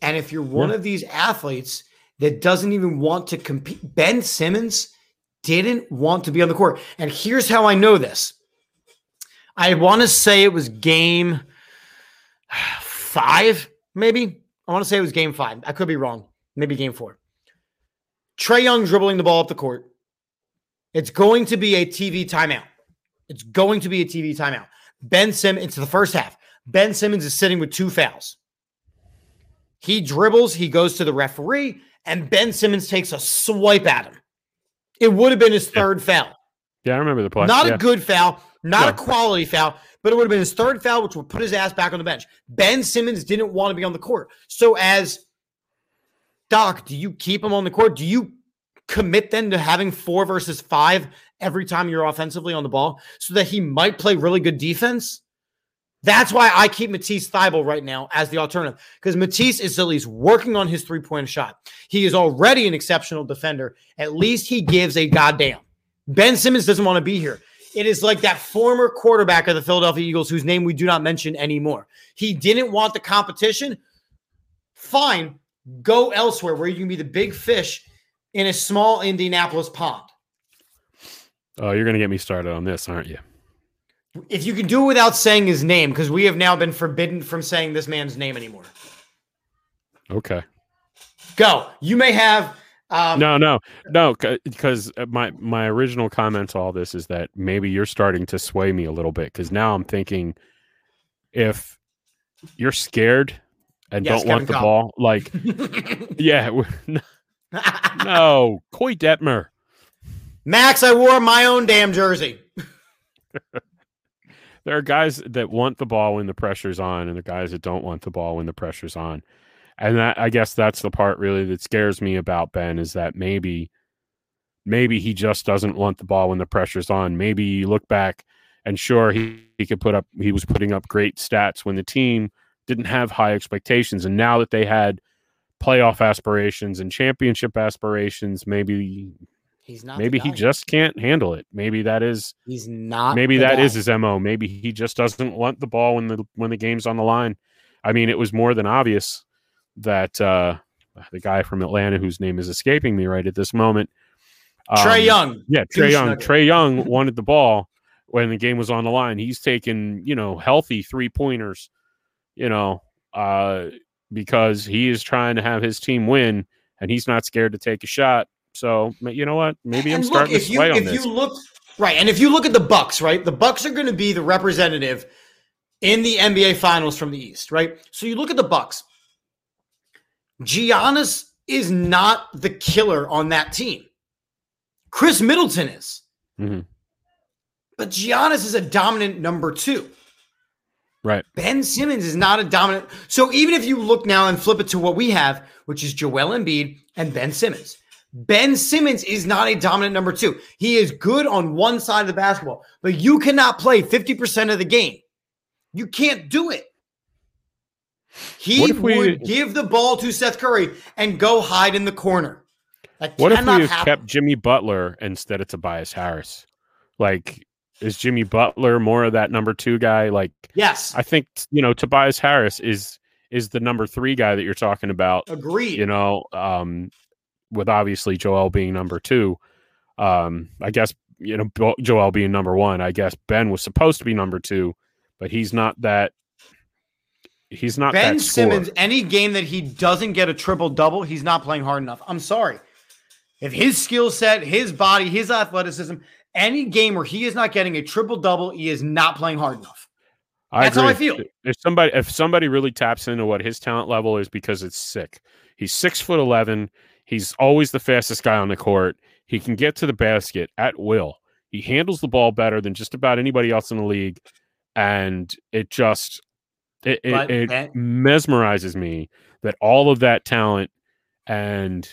And if you're one Yeah. of these athletes that doesn't even want to compete, Ben Simmons didn't want to be on the court. And here's how I know this I want to say it was game five, maybe. I want to say it was game five. I could be wrong. Maybe game four. Trae Young dribbling the ball up the court. It's going to be a TV timeout. It's going to be a TV timeout. Ben Simmons, it's the first half. Ben Simmons is sitting with two fouls. He dribbles, he goes to the referee, and Ben Simmons takes a swipe at him. It would have been his Yeah. third foul. yeah, I remember the play. Not yeah. a good foul, not No. a quality foul, but it would have been his third foul, which would put his ass back on the bench. Ben Simmons didn't want to be on the court. So, as Doc, do you keep him on the court? Do you commit then to having four versus five every time you're offensively on the ball so that he might play really good defense? That's why I keep Matisse Thybulle right now as the alternative because Matisse is at least working on his three point shot. He is already an exceptional defender. At least he gives a goddamn. Ben Simmons doesn't want to be here. It is like that former quarterback of the Philadelphia Eagles, whose name we do not mention anymore. He didn't want the competition. Fine, go elsewhere where you can be the big fish in a small Indianapolis pond. Oh, you're going to get me started on this, aren't you? If you can do it without saying his name, because we have now been forbidden from saying this man's name anymore. Okay. Go. You may have. Um, no, no, no, because my my original comment to all this is that maybe you're starting to sway me a little bit because now I'm thinking if you're scared and Yes, don't want Kevin the ball, like yeah, no, Koy Detmer. Max, I wore my own damn jersey. There are guys that want the ball when the pressure's on, and the guys that don't want the ball when the pressure's on. And that I guess that's the part really that scares me about Ben is that maybe maybe he just doesn't want the ball when the pressure's on. Maybe you look back and sure he, he could put up he was putting up great stats when the team didn't have high expectations. And now that they had playoff aspirations and championship aspirations, maybe He's not. maybe he just can't handle it. Maybe that is He's not. maybe the that guy. is his mo. Maybe he just doesn't want the ball when the when the game's on the line. I mean, it was more than obvious that uh, the guy from Atlanta, whose name is escaping me right at this moment, Trae um, Young. yeah, Trae Young. nugget. Trae Young wanted the ball when the game was on the line. He's taking you know healthy three pointers, you know, uh, because he is trying to have his team win, and he's not scared to take a shot. So you know what? Maybe I'm starting to if you on if this. you look right, and if you look at the Bucks, right, the Bucks are going to be the representative in the NBA Finals from the East, right? So you look at the Bucks. Giannis is not the killer on that team. Khris Middleton is, Mhm. but Giannis is a dominant number two. Right. Ben Simmons is not a dominant. So even if you look now and flip it to what we have, which is Joel Embiid and Ben Simmons, Ben Simmons is not a dominant number two. He is good on one side of the basketball, but you cannot play 50% of the game. You can't do it. He we- would give the ball to Seth Curry and go hide in the corner. That What if we have kept Jimmy Butler instead of Tobias Harris? Like, is Jimmy Butler more of that number two guy? Like, yes, I think you know Tobias Harris is is the number three guy that you're talking about. agreed. You know, um, with obviously Joel being number two. Um, I guess you know Joel being number one. I guess Ben was supposed to be number two, but he's not that. He's not Ben. Simmons, any game that he doesn't get a triple double, he's not playing hard enough. I'm sorry. If his skill set, his body, his athleticism, any game where he is not getting a triple double, he is not playing hard enough. I That's how I feel. If somebody if somebody really taps into what his talent level is because it's sick. He's six foot eleven. He's always the fastest guy on the court. He can get to the basket at will. He handles the ball better than just about anybody else in the league. And it just it, But it, it mesmerizes me that all of that talent and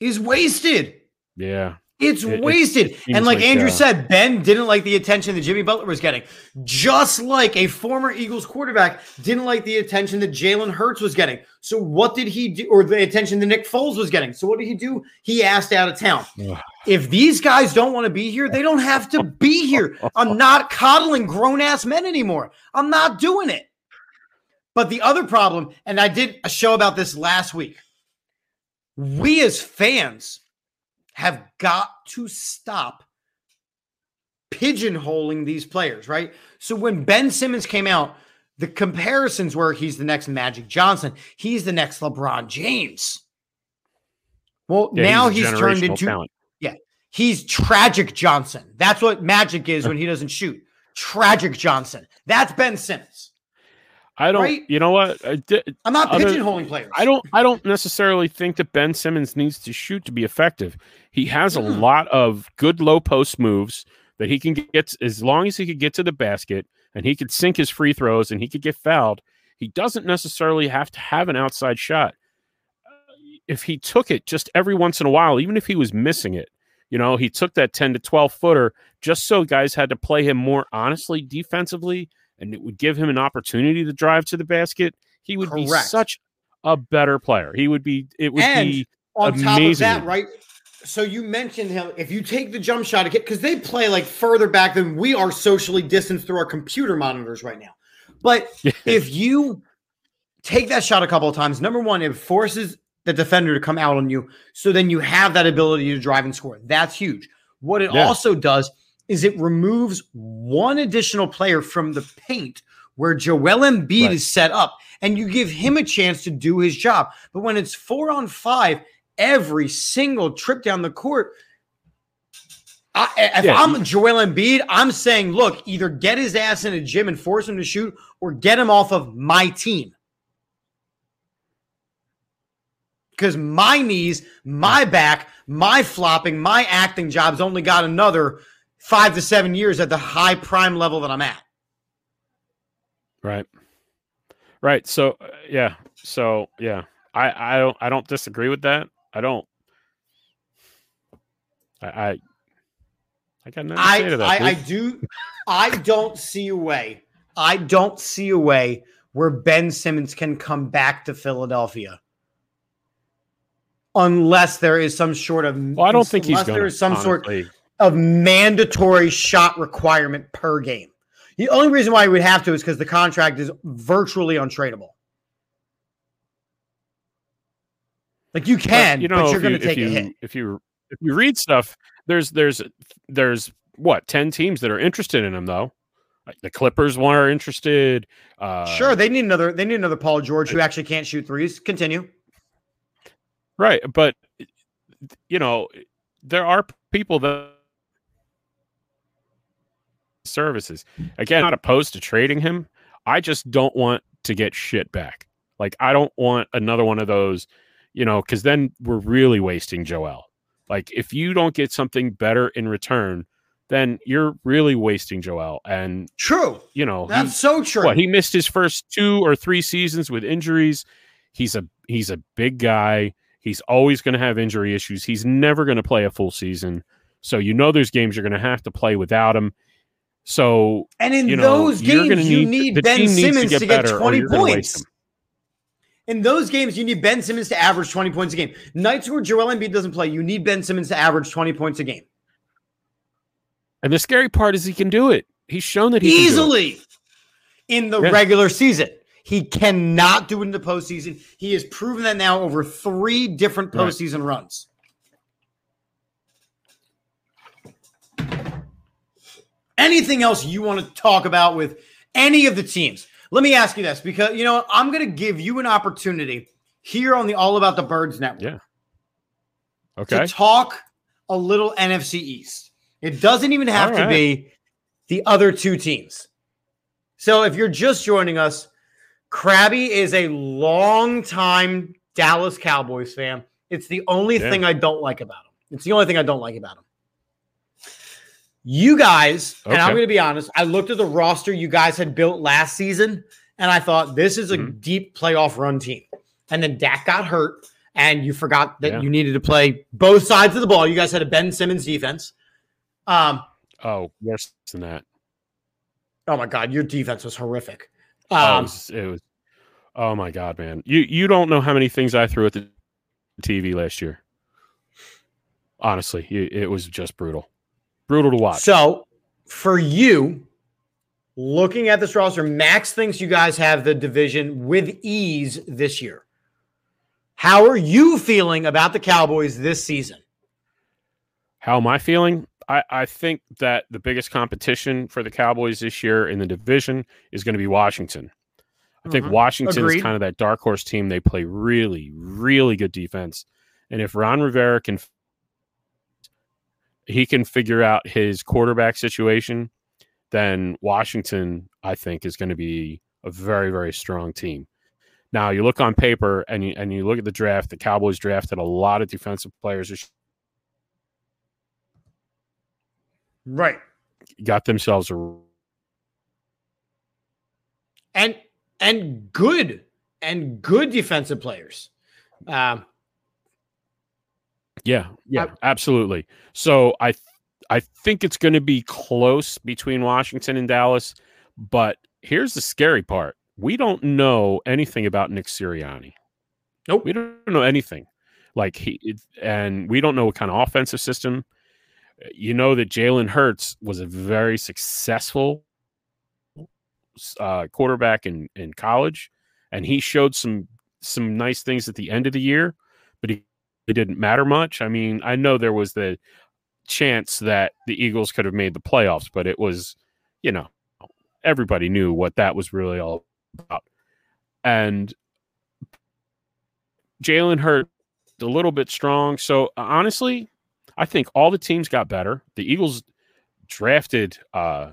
Is wasted. yeah. It's It- it wasted. seems And like, like, Andrew uh, said, Ben didn't like the attention that Jimmy Butler was getting, just like a former Eagles quarterback didn't like the attention that Jalen Hurts was getting. So what did he do? Or the attention that Nick Foles was getting. So what did he do? He asked out of town. If these guys don't want to be here, they don't have to be here. I'm not coddling grown ass men anymore. I'm not doing it. But the other problem, and I did a show about this last week, we as fans have got to stop pigeonholing these players, right? So when Ben Simmons came out, the comparisons were he's the next Magic Johnson, he's the next LeBron James. Well, Yeah, now he's, he's, turned into talent. he's tragic Johnson. That's what Magic is when he doesn't shoot. Tragic Johnson. That's Ben Simmons. I don't right? you know what? I di- I'm not Other- pigeonholing players. I don't I don't necessarily think that Ben Simmons needs to shoot to be effective. He has a Mm. lot of good low post moves that he can get as long as he could get to the basket and he could sink his free throws and he could get fouled. He doesn't necessarily have to have an outside shot. Uh, If he took it just every once in a while, even if he was missing it, you know, he took that 10 to 12 footer just so guys had to play him more honestly defensively and it would give him an opportunity to drive to the basket. He would be such a better player. He would be. It would And be On top of amazing. that, right? So you mentioned him. If you take the jump shot again, because they play like further back than we are socially distanced through our computer monitors right now. But if you take that shot a couple of times, number one, it forces the defender to come out on you. So then you have that ability to drive and score. That's huge. What it Yeah. also does is it removes one additional player from the paint where Joel Embiid Right. is set up, and you give him a chance to do his job. But when it's four on five, every single trip down the court, I, if Yeah, I'm Joel Embiid, I'm saying, look, either get his ass in a gym and force him to shoot, or get him off of my team. Because my knees, my back, my flopping, my acting jobs only got another five to seven years at the high prime level that I'm at. Right. Right. So uh, yeah. So yeah. I I don't I don't disagree with that. I don't. I I, I got nothing to say I, to that. I, I do. I don't see a way. I don't see a way where Ben Simmons can come back to Philadelphia unless there is some sort of. well, I don't think he's unless going there is some sort. Of mandatory shot requirement per game. The only reason why he would have to is because the contract is virtually untradeable. Like you can, But, you but, know, you're if going you, to take if a hit. If you if you read stuff, there's there's there's what ten teams that are interested in him though. Like the Clippers one are interested. Uh, sure, they need another. They need another Paul George who actually can't shoot threes. Continue. right, but you know there are people that services again not opposed to trading him i just don't want to get shit back like i don't want another one of those you know because then we're really wasting joel like if you don't get something better in return then you're really wasting joel and True. you know he- That's so true. what he missed his first two or three seasons with injuries. He's a he's a big guy. He's always going to have injury issues. He's never going to play a full season. So you know there's games you're going to have to play without him. So and in you know, those games, you need- need Ben needs to Simmons get to get, better, 20 you're gonna waste points. In those games, you need Ben Simmons to average 20 points a game. Nights where Joel Embiid doesn't play, you need Ben Simmons to average 20 points a game. and the scary part is he can do it. He's shown that he can. Easily in the Yeah. regular season. He cannot do it in the postseason. He has proven that now over three different Right. postseason runs. Anything else you want to talk about with any of the teams? Let me ask you this because you know? I'm going to give you an opportunity here on the All About the Birds network Yeah. Okay. to talk a little NFC East. It doesn't even have All to be the other two teams. So if you're just joining us, Krabby is a longtime Dallas Cowboys fan. It's the only Yeah. thing I don't like about him. It's the only thing I don't like about him. You guys, and I'm going to be honest, I looked at the roster you guys had built last season, and I thought this is a Mhm. deep playoff run team. And then Dak got hurt, and you forgot that Yeah. you needed to play both sides of the ball. You guys had a Ben Simmons defense. Um, oh, worse than that. oh my God, your defense was horrific. Oh, it, Um, was, it was. Oh my god, man! You you don't know how many things I threw at the TV last year. Honestly, it, it was just brutal, brutal to watch. So for you, looking at this roster, Max thinks you guys have the division with ease this year. How are you feeling about the Cowboys this season? How am I feeling? I, I think that the biggest competition for the Cowboys this year in the division is going to be Washington. I think Mhm. Washington Agreed. is kind of that dark horse team. They play really, really good defense, and if Ron Rivera can, he can figure out his quarterback situation, then Washington, I think, is going to be a very, very strong team. Now you look on paper and you and you look at the draft. The Cowboys drafted a lot of defensive players. Right. got themselves a And and good and good defensive players. Um, yeah yeah absolutely so i th- i think it's going to be close between washington and dallas but here's the scary part we don't know anything about nick sirianni Nope. we don't know anything Like he and we don't know what kind of offensive system. You know that Jalen Hurts was a very successful uh, quarterback in in college, and he showed some some nice things at the end of the year, but he it didn't matter much. I mean, I know there was the chance that the Eagles could have made the playoffs, but it was, you know, everybody knew what that was really all about. And Jalen Hurt a little bit strong. So honestly, I think all the teams got better. The Eagles drafted uh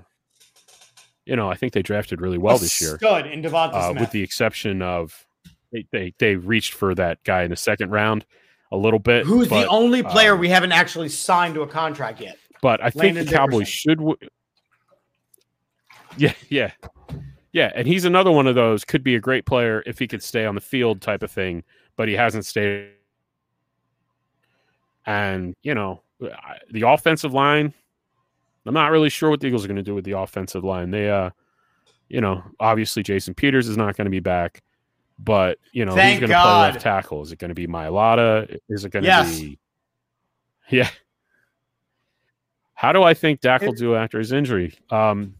you know, I think they drafted really well A this year. Good in Devonta Uh, Smith. with the exception of they, they they reached for that guy in the second round a little bit. Who's but, the only player um, we haven't actually signed to a contract yet? but I think the Cowboys Dickerson. should. W- yeah, yeah, yeah, and he's another one of those could be a great player if he could stay on the field type of thing, but he hasn't stayed. And you know, the offensive line, I'm not really sure what the Eagles are going to do with the offensive line. They, uh, you know, obviously Jason Peters is not going to be back, but you know, Thank who's going to play left tackle? Is it going to be Mailata? Is it going to Yes. be? Yeah. How do I think Dak will do after his injury? Um,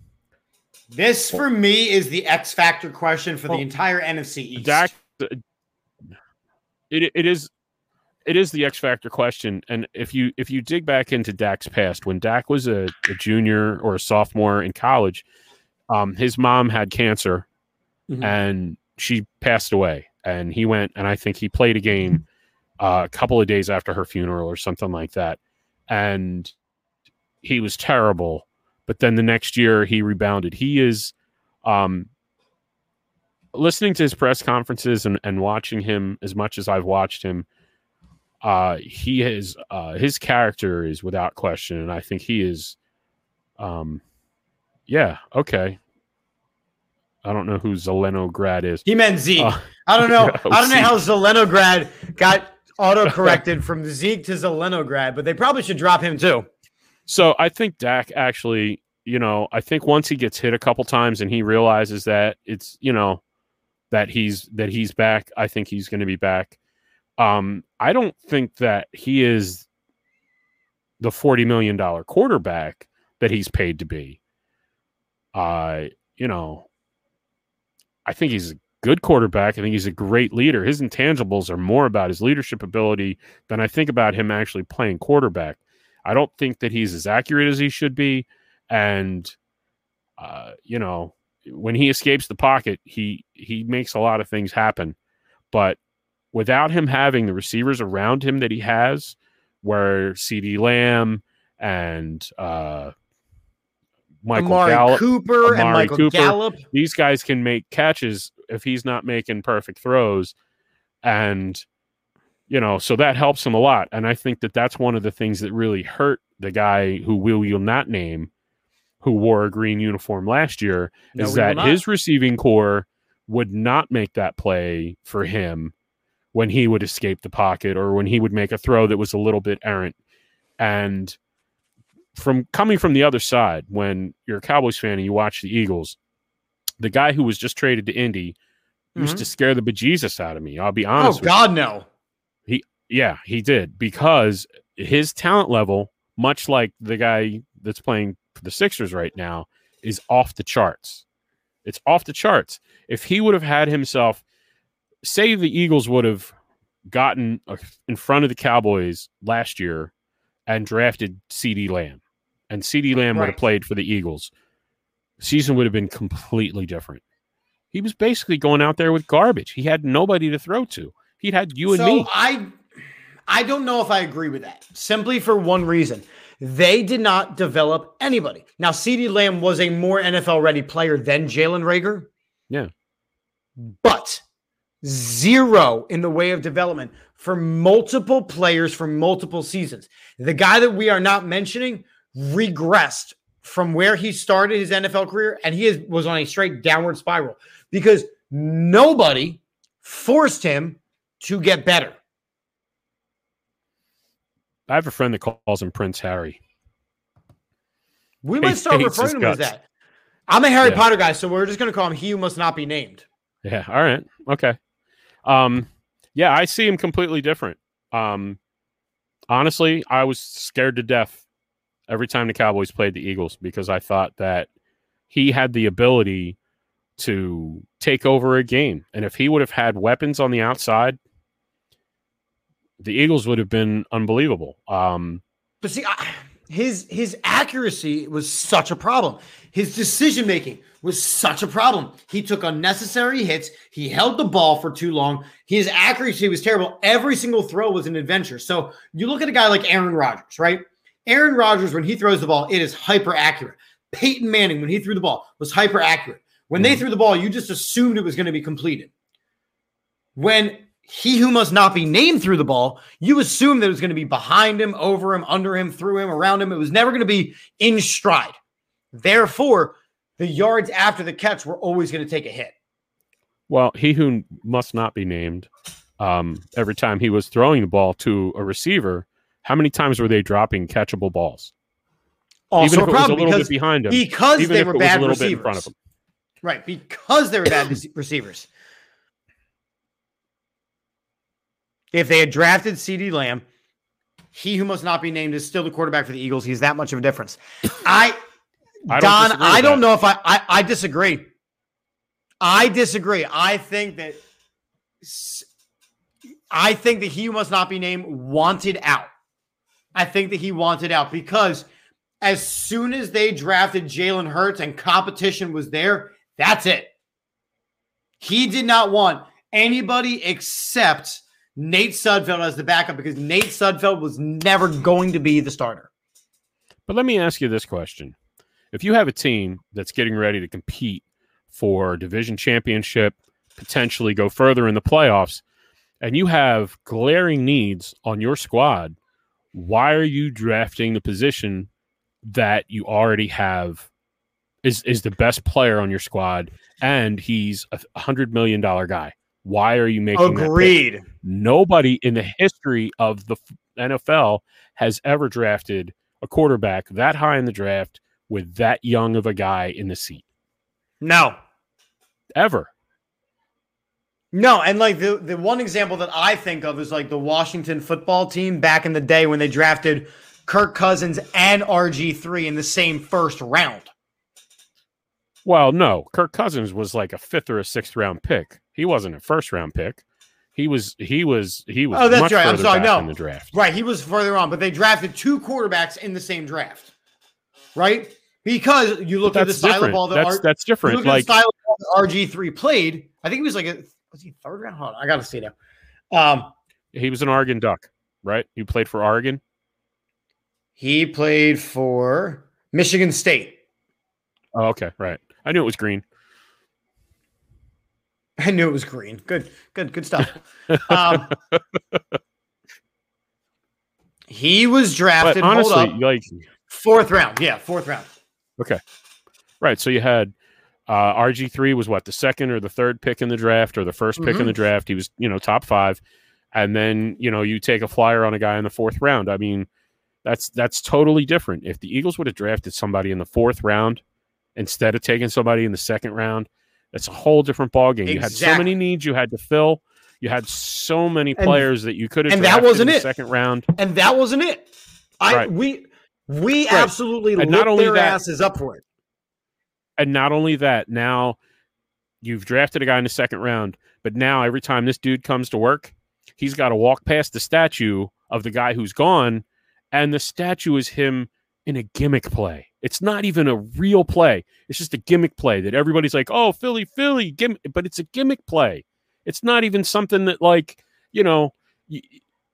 This for me is the X factor question for Well, the entire NFC East. Dak, it it is it is the X factor question, and if you if you dig back into Dak's past, when Dak was a, a junior or a sophomore in college, um, his mom had cancer, Mhm. and she passed away, and he went, and I think he played a game uh, a couple of days after her funeral or something like that, and he was terrible. But then the next year he rebounded. He is, um, listening to his press conferences and, and watching him as much as I've watched him, uh, he is uh, his character is without question, and I think he is, um, yeah, okay. I don't know who Zeleno Grad is. He meant Zeke. Uh, I don't know. yeah, I don't know how Zelenograd got auto corrected from Zeke to Zelenograd, but they probably should drop him too. So I think Dak actually, you know, I think once he gets hit a couple times and he realizes that it's, you know, that he's that he's back, I think he's going to be back. Um, I don't think that he is the forty million dollar quarterback that he's paid to be. Uh, you know, I think he's a good quarterback. I think he's a great leader. His intangibles are more about his leadership ability than I think about him actually playing quarterback. I don't think that he's as accurate as he should be, and uh, you know, when he escapes the pocket, he he makes a lot of things happen. But without him having the receivers around him that he has, where CeeDee Lamb and uh, Michael Amari Gallup, Cooper and Michael Cooper. Gallup. these guys can make catches if he's not making perfect throws and you know so that helps him a lot and i think that that's one of the things that really hurt the guy who we will not name who wore a green uniform last year No, is that his receiving core would not make that play for him when he would escape the pocket or when he would make a throw that was a little bit errant and from coming from the other side when you're a cowboys fan and you watch the eagles the guy who was just traded to Indy used Mhm. to scare the bejesus out of me. I'll be Oh honest. with God, no. He, Yeah, he did because his talent level, much like the guy that's playing for the Sixers right now, is off the charts. It's off the charts. If he would have had himself, say the Eagles would have gotten uh, in front of the Cowboys last year and drafted CeeDee Lamb, and CeeDee Lamb would have played for the Eagles, season would have been completely different. He was basically going out there with garbage. He had nobody to throw to. He'd had you and me. I I don't know if I agree with that. Simply for one reason. They did not develop anybody. Now, CeeDee Lamb was a more NFL ready player than Jalen Reagor. Yeah. But zero in the way of development for multiple players for multiple seasons. The guy that we are not mentioning regressed from where he started his NFL career, and he is, was on a straight downward spiral because nobody forced him to get better. I have a friend that calls him Prince Harry. We might start referring to him as that. I'm a Harry Yeah. Potter guy, so we're just going to call him He Who Must Not Be Named. Yeah. All right. Okay. Um, yeah, I see him completely different. Um, honestly, I was scared to death every time the Cowboys played the Eagles because I thought that he had the ability to take over a game. And if he would have had weapons on the outside, the Eagles would have been unbelievable. Um, but see, I, his his accuracy was such a problem. His decision making was such a problem. He took unnecessary hits. He held the ball for too long. His accuracy was terrible. Every single throw was an adventure. So you look at a guy like Aaron Rodgers, right? Aaron Rodgers, when he throws the ball, it is hyper accurate. Peyton Manning, when he threw the ball, was hyper accurate. When they mm-hmm. threw the ball, you just assumed it was going to be completed. When he who must not be named threw the ball, you assumed that it was going to be behind him, over him, under him, through him, around him. It was never going to be in stride. Therefore, the yards after the catch were always going to take a hit. Well, he who must not be named, um, every time he was throwing the ball to a receiver, how many times were they dropping catchable balls? Also even if it was a little bit behind him, because they were bad receivers. in front of him. Right, because they were bad receivers. If they had drafted CeeDee Lamb, he who must not be named is still the quarterback for the Eagles. He's that much of a difference. I, I Don, I don't that. know if I, I, I disagree. I disagree. I think that I think that he who must not be named wanted out. I think that he wanted out because as soon as they drafted Jalen Hurts and competition was there, that's it. He did not want anybody except Nate Sudfeld as the backup because Nate Sudfeld was never going to be the starter. But let me ask you this question. If you have a team that's getting ready to compete for division championship, potentially go further in the playoffs, and you have glaring needs on your squad, why are you drafting the position that you already have is is the best player on your squad and he's a hundred million dollar guy? Why are you making agreed? Nobody in the history of the NFL has ever drafted a quarterback that high in the draft with that young of a guy in the seat. No, ever. No, and like the the one example that I think of is like the Washington football team back in the day when they drafted Kirk Cousins and RG3 in the same first round. Well, no, Kirk Cousins was like a fifth or a sixth round pick. He wasn't a first round pick. He was he was he was oh that's right. I'm sorry, no, in the draft. Right, he was further on, but they drafted two quarterbacks in the same draft, right? Because you look at the style different. of ball that that's, R- that's different. like style of RG three played. I think he was like a was he third round? Hold on, I gotta see now. Um, he was an Oregon Duck, right? He played for Oregon. He played for Michigan State. Oh, okay, right. I knew it was green. I knew it was green. Good, good, good stuff. um, he was drafted. But honestly, up, like fourth round. Yeah, fourth round. Okay, right. So you had uh, RG three was what the second or the third pick in the draft or the 1st pick mm-hmm. in the draft. He was you know top five, and then you know you take a flyer on a guy in the fourth round. I mean, that's that's totally different. If the Eagles would have drafted somebody in the fourth round instead of taking somebody in the second round. It's a whole different ballgame. Exactly. You had so many needs you had to fill. You had so many players and, that you could have and that wasn't it. Second round, and that wasn't it. I right. we we right. absolutely and not only their that, asses up for it. And not only that, now you've drafted a guy in the second round, but now every time this dude comes to work, he's got to walk past the statue of the guy who's gone, and the statue is him in a gimmick play. It's not even a real play. It's just a gimmick play that everybody's like, "Oh, Philly, Philly," gimmick, but it's a gimmick play. It's not even something that like, you know, y-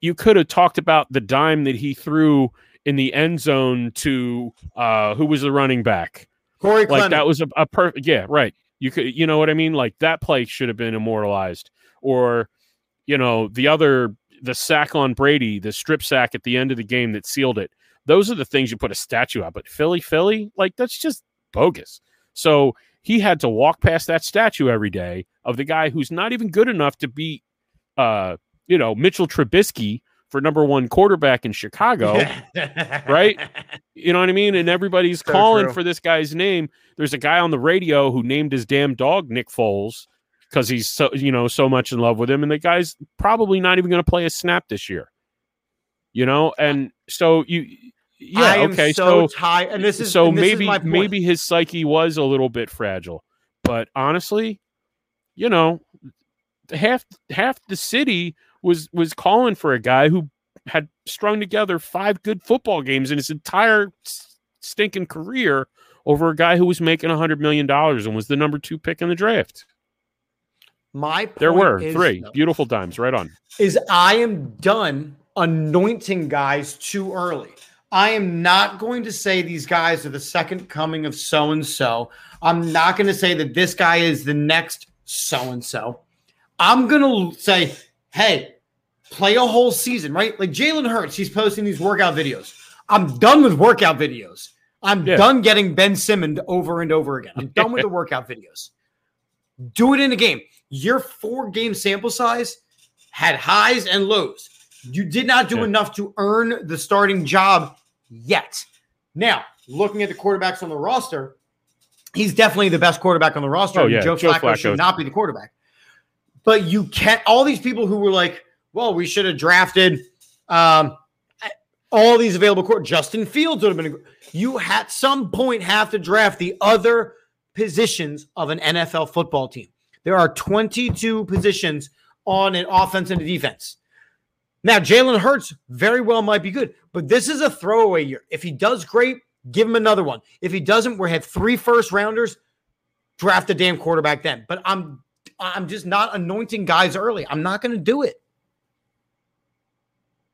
you could have talked about the dime that he threw in the end zone to uh who was the running back? Corey like Clement. that was a, a perfect yeah, right. You could you know what I mean? Like that play should have been immortalized. Or, you know, the other the sack on Brady, the strip sack at the end of the game that sealed it those are the things you put a statue up. But Philly, Philly, like that's just bogus. So he had to walk past that statue every day of the guy who's not even good enough to beat, uh, you know, Mitchell Trubisky for number one quarterback in Chicago, right? You know what I mean? And everybody's so calling true. for this guy's name. There's a guy on the radio who named his damn dog Nick Foles because he's so you know so much in love with him, and the guy's probably not even going to play a snap this year. You know, and so you yeah, okay, so, so tired. And this is so this is maybe point. maybe his psyche was a little bit fragile but honestly you know half half the city was was calling for a guy who had strung together five good football games in his entire stinking career over a guy who was making a hundred million dollars and was the number two pick in the draft my point there were is, three beautiful dimes right on is I am done anointing guys too early. I am not going to say these guys are the second coming of so and so. I'm not going to say that this guy is the next so and so. I'm going to say, hey, play a whole season, right? Like Jalen Hurts, he's posting these workout videos. I'm done with workout videos. I'm Yeah. done getting Ben Simmons over and over again. I'm done with the workout videos. Do it in a game. Your four game sample size had highs and lows. You did not do Yeah. enough to earn the starting job yet. Now, looking at the quarterbacks on the roster, he's definitely the best quarterback on the roster. Oh, yeah, Joe, Joe Flacco, Flacco. should not be the quarterback. But you can't. All these people who were like, "Well, we should have drafted um, all these available court." Justin Fields would have been. A, you at some point have to draft the other positions of an NFL football team. There are 22 positions on an offense and a defense. Now, Jalen Hurts very well might be good, but this is a throwaway year. If he does great, give him another one. If he doesn't, we had three first rounders. Draft a damn quarterback then. But I'm I'm just not anointing guys early. I'm not going to do it.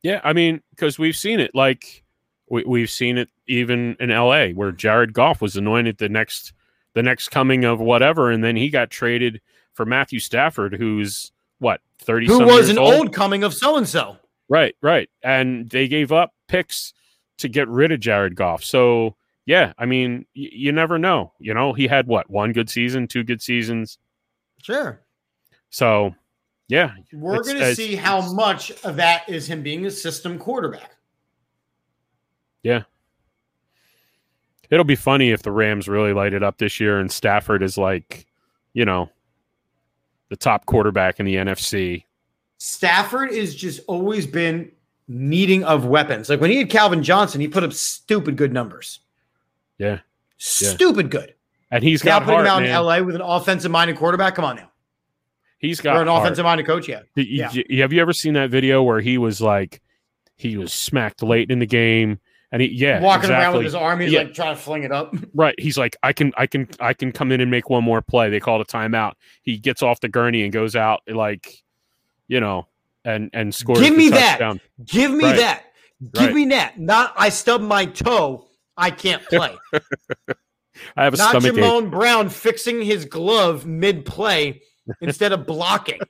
Yeah, I mean, because we've seen it. Like we, we've seen it even in L.A., where Jared Goff was anointed the next the next coming of whatever, and then he got traded for Matthew Stafford, who's what thirty. Who was an old? old coming of so and so? Right, right, and they gave up picks to get rid of Jared Goff. So yeah, I mean, y- you never know. You know, he had what one good season, two good seasons. Sure. So yeah, We're going to see how much of that is him being a system quarterback. Yeah. It'll be funny if the Rams really light it up this year and Stafford is like, you know, the top quarterback in the NFC. Stafford has just always been needing of weapons. Like when he had Calvin Johnson, he put up stupid good numbers. Yeah. Stupid good. And he's Now got putting him heart, out in. LA with an offensive minded quarterback. Come on now. He's Or got an offensive minded coach. Yeah. Y- y- y- Have you ever seen that video where he was like, he was smacked late in the game, and he yeah, Walking around exactly. with his arm, he's Yeah. like trying to fling it up. Right. He's like, I can, I can, I can come in and make one more play. They called a timeout. He gets off the gurney and goes out like, you know, and and scores. Give me that. Give me Right. that. Give Right. me that. Not I stubbed my toe. I can't play. I have a Not stomach ache. Jamon Brown fixing his glove mid play instead of blocking.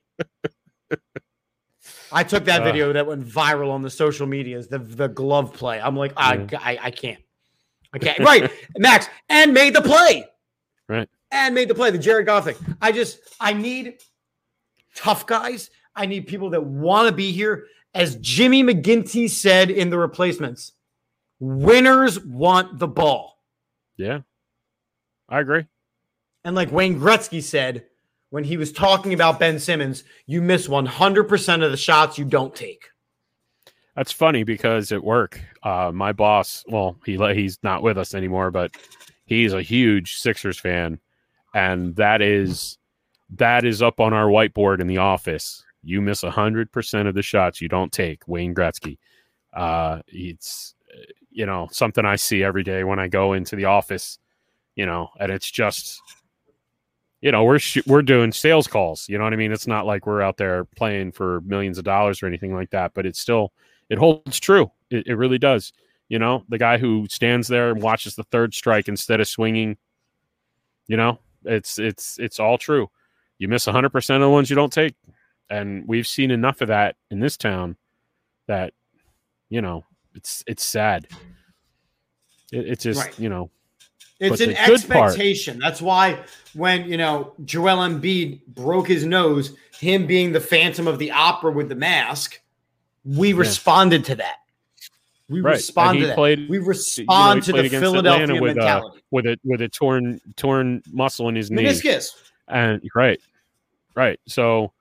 I took that Uh. video that went viral on the social medias, the, the glove play. I'm like, I, I, I can't. I can't. Right. Max, and made the play. Right. And made the play, the Jared Goff thing. I just, I need tough guys. I need people that want to be here. As Jimmy McGinty said in the replacements, winners want the ball. Yeah, I agree. And like Wayne Gretzky said when he was talking about Ben Simmons, you miss 100% of the shots you don't take. That's funny because at work, uh, my boss, well, he he's not with us anymore, but he's a huge Sixers fan, and that is that is up on our whiteboard in the office. You miss hundred percent of the shots you don't take, Wayne Gretzky. Uh, it's you know something I see every day when I go into the office, you know, and it's just you know we're sh- we're doing sales calls. You know what I mean? It's not like we're out there playing for millions of dollars or anything like that, but it's still it holds true. It, it really does. You know, the guy who stands there and watches the third strike instead of swinging. You know, it's it's it's all true. You miss 100% of the ones you don't take, and we've seen enough of that in this town that you know it's it's sad. It, it's just Right. you know It's an part- expectation. That's why when, you know, Joel Embiid broke his nose, him being the phantom of the opera with the mask, we responded to that. We Right. Respond to that. played- we you know, respond to the Philadelphia Atlanta with, mentality. with a with a torn torn muscle in his knee. And right, right. So,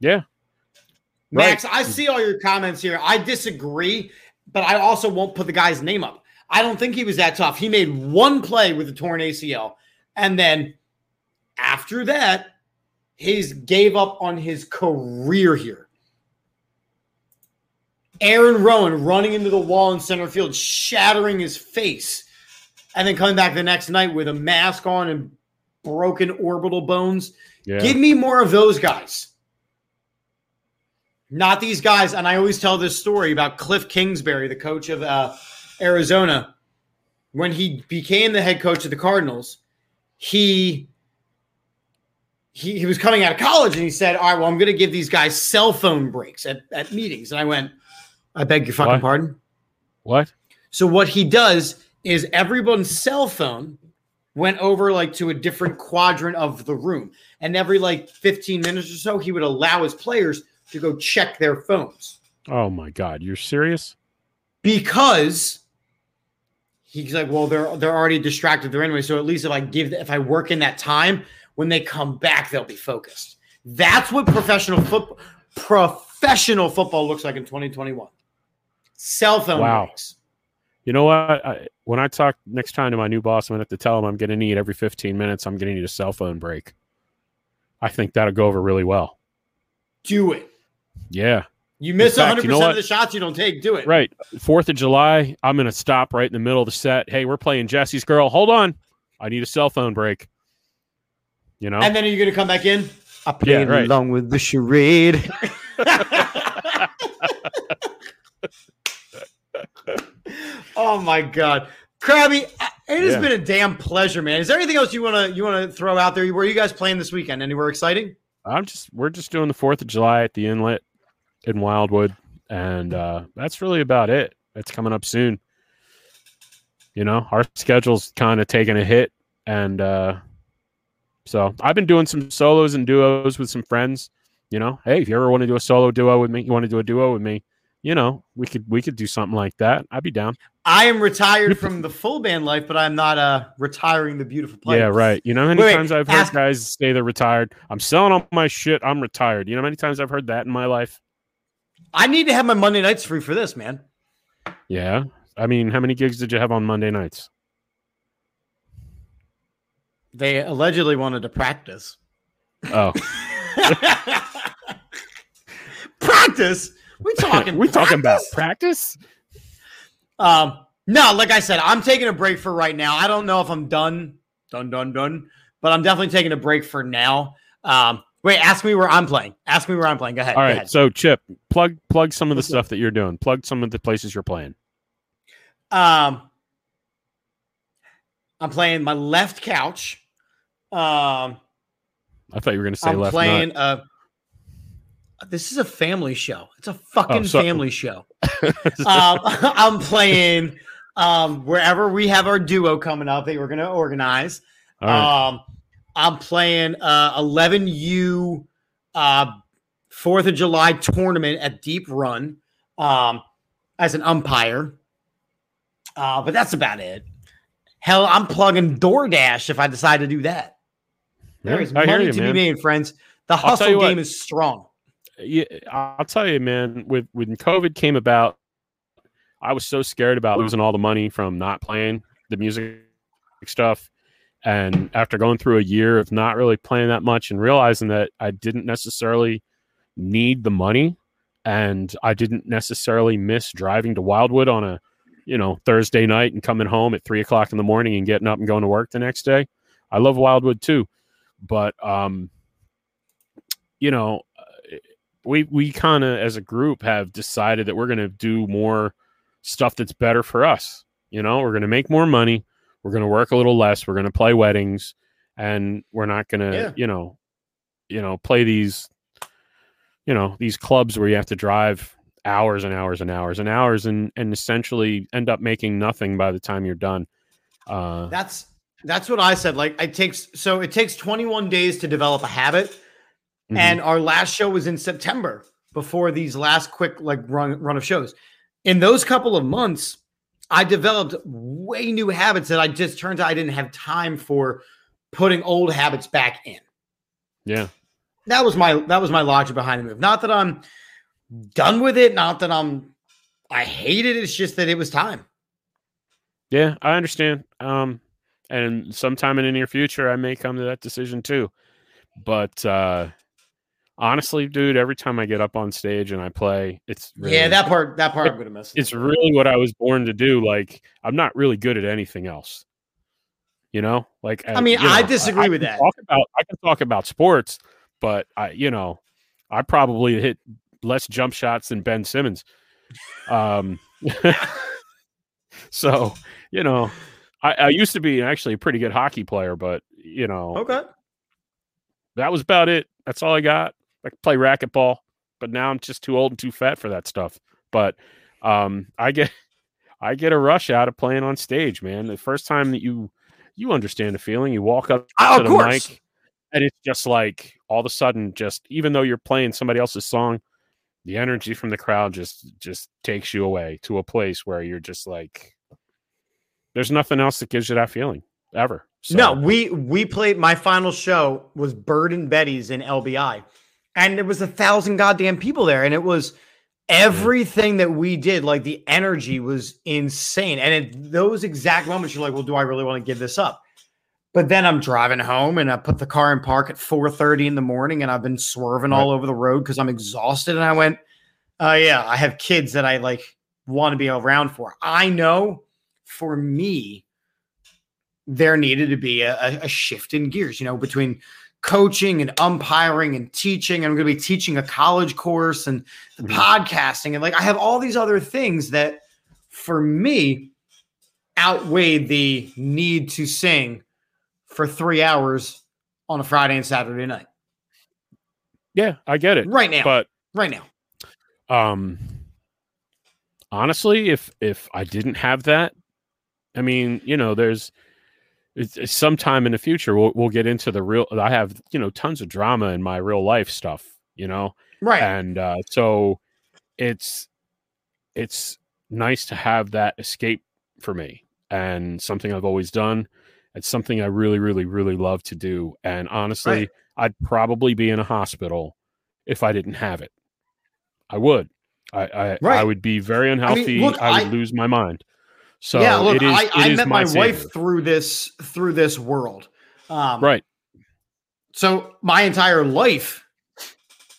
yeah, Max, I see all your comments here. I disagree, but I also won't put the guy's name up. I don't think he was that tough. He made one play with a torn ACL, and then after that, he's gave up on his career here. Aaron Rowand running into the wall in center field, shattering his face, and then coming back the next night with a mask on and broken orbital bones. Yeah. Give me more of those guys. Not these guys. And I always tell this story about Cliff Kingsbury, the coach of uh, Arizona. When he became the head coach of the Cardinals, he, he he was coming out of college and he said, All right, well, I'm going to give these guys cell phone breaks at, at meetings. And I went, I beg your fucking What? pardon. What? So what he does is everyone's cell phone went over like to a different quadrant of the room. And every like 15 minutes or so, he would allow his players to go check their phones Oh my God. You're serious? because he's like, well, they're they're already distracted there anyway. So at least if I give if I work in that time, when they come back, they'll be focused. That's what professional football professional football looks like in 2021. Cell phone Wow. breaks. You know what? I, when I talk next time to my new boss, I'm going to have to tell him I'm going to need every 15 minutes, I'm going to need a cell phone break. I think that'll go over really well. Do it. Yeah. You miss fact, 100% you know of the shots you don't take. Do it. Right. Fourth of July, I'm going to stop right in the middle of the set. Hey, we're playing Jesse's Girl. Hold on. I need a cell phone break. You know? And then are you going to come back in? I played right. along with the charade. oh my god, Krabby, it has Yeah. been a damn pleasure, man. Is there anything else you want to you want to throw out there? Where are you guys playing this weekend? Anywhere exciting? I'm just we're just doing the Fourth of July at the Inlet in Wildwood, and uh, that's really about it. It's coming up soon. You know, our schedule's kind of taking a hit, and uh, so I've been doing some solos and duos with some friends. You know, hey, if you ever want to do a solo duo with me, you want to do a duo with me, you know, we could we could do something like that. I'd be down. I am retired from the full band life, but I'm not uh retiring the beautiful place. Yeah, right. You know how many Wait, wait, times I've heard ask- guys say they're retired? I'm selling all my shit. I'm retired. You know how many times I've heard that in my life? I need to have my Monday nights free for this, man. Yeah. I mean, how many gigs did you have on Monday nights? They allegedly wanted to practice. Oh, practice? We talking? we talking about practice? Um, no, like I said, I'm taking a break for right now. I don't know if I'm done, done, done, done, but I'm definitely taking a break for now. Um, wait, ask me where I'm playing. Ask me where I'm playing. Go ahead. All go right. ahead. So, Chip, plug plug some of the stuff that you're doing. Plug some of the places you're playing. Um, I'm playing my left couch. Um, I thought you were going to say I'm left. playing. nut. Uh, this is a family show. It's a fucking Oh, so- family show. um, I'm playing um, wherever we have our duo coming up that we're going to organize. All right. Um, I'm playing uh 11U uh Fourth of July tournament at Deep Run um as an umpire. Uh, but that's about it. Hell, I'm plugging DoorDash if I decide to do that. There is I money you, to man. be made, friends. The hustle game is strong. yeah, I'll tell you, man. With when COVID came about, I was so scared about losing all the money from not playing the music stuff. And after going through a year of not really playing that much and realizing that I didn't necessarily need the money and I didn't necessarily miss driving to Wildwood on a, you know, Thursday night and coming home at three o'clock in the morning and getting up and going to work the next day. I love Wildwood too. But, um, you know, we we kind of as a group have decided that we're going to do more stuff that's better for us. You know, we're going to make more money. We're going to work a little less. We're going to play weddings, and we're not going to, Yeah. you know, you know, play these, you know, these clubs where you have to drive hours and hours and hours and hours and and essentially end up making nothing by the time you're done. Uh, That's that's what I said. Like it takes so it takes 21 days to develop a habit. mhm. And our last show was in September before these last quick like run run of shows. In those couple of months, I developed way new habits that I just turns out I didn't have time for putting old habits back in. yeah, That was my that was my logic behind the move. Not that I'm done with it. Not that I'm I hate it. It's just that it was time. Yeah, I understand. Um, and sometime in the near future, I may come to that decision too. But uh, honestly, dude, every time I get up on stage and I play, it's really, yeah, that part that part it- I'm gonna miss. it's really what I was born to do. Like, I'm not really good at anything else. You know, like I mean, you know, I disagree I with that. Talk about I can talk about sports, but I, you know, I probably hit less jump shots than Ben Simmons. Um, so you know, I, I used to be actually a pretty good hockey player, but you know, okay. that was about it. That's all I got. I could play racquetball, but now I'm just too old and too fat for that stuff. But um, I get I get a rush out of playing on stage, man. The first time that you you understand the feeling, you walk up Oh, to the course. mic, and it's just like all of a sudden, just even though you're playing somebody else's song, the energy from the crowd just just takes you away to a place where you're just like, there's nothing else that gives you that feeling ever. So, No, we we played my final show was Bird and Betty's in LBI. And there was a thousand goddamn people there. And it was everything that we did, like the energy was insane. And at those exact moments, you're like, well, do I really want to give this up? But then I'm driving home and I put the car in park at 4:30 in the morning and I've been swerving all over the road because I'm exhausted. And I went, oh yeah, I have kids that I like want to be around for. I know for me, there needed to be a- a shift in gears, you know, between coaching and umpiring and teaching. I'm going to be teaching a college course and the Mhm. podcasting. And like, I have all these other things that for me outweighed the need to sing for three hours on a Friday and Saturday night. yeah, I get it, Right now. but right now. um honestly if if i didn't have that i mean you know there's it's, it's sometime in the future we'll, we'll get into the real i have you know tons of drama in my real life stuff you know? Right. and uh so it's it's nice to have that escape for me and something i've always done. It's something i really really really love to do and honestly Right. i'd probably be in a hospital if i didn't have it. I would. I i, I would be very unhealthy. I, look, I- would lose my mind so yeah, look, it is, I, it I met my, my wife through this through this world. Um, right So my entire life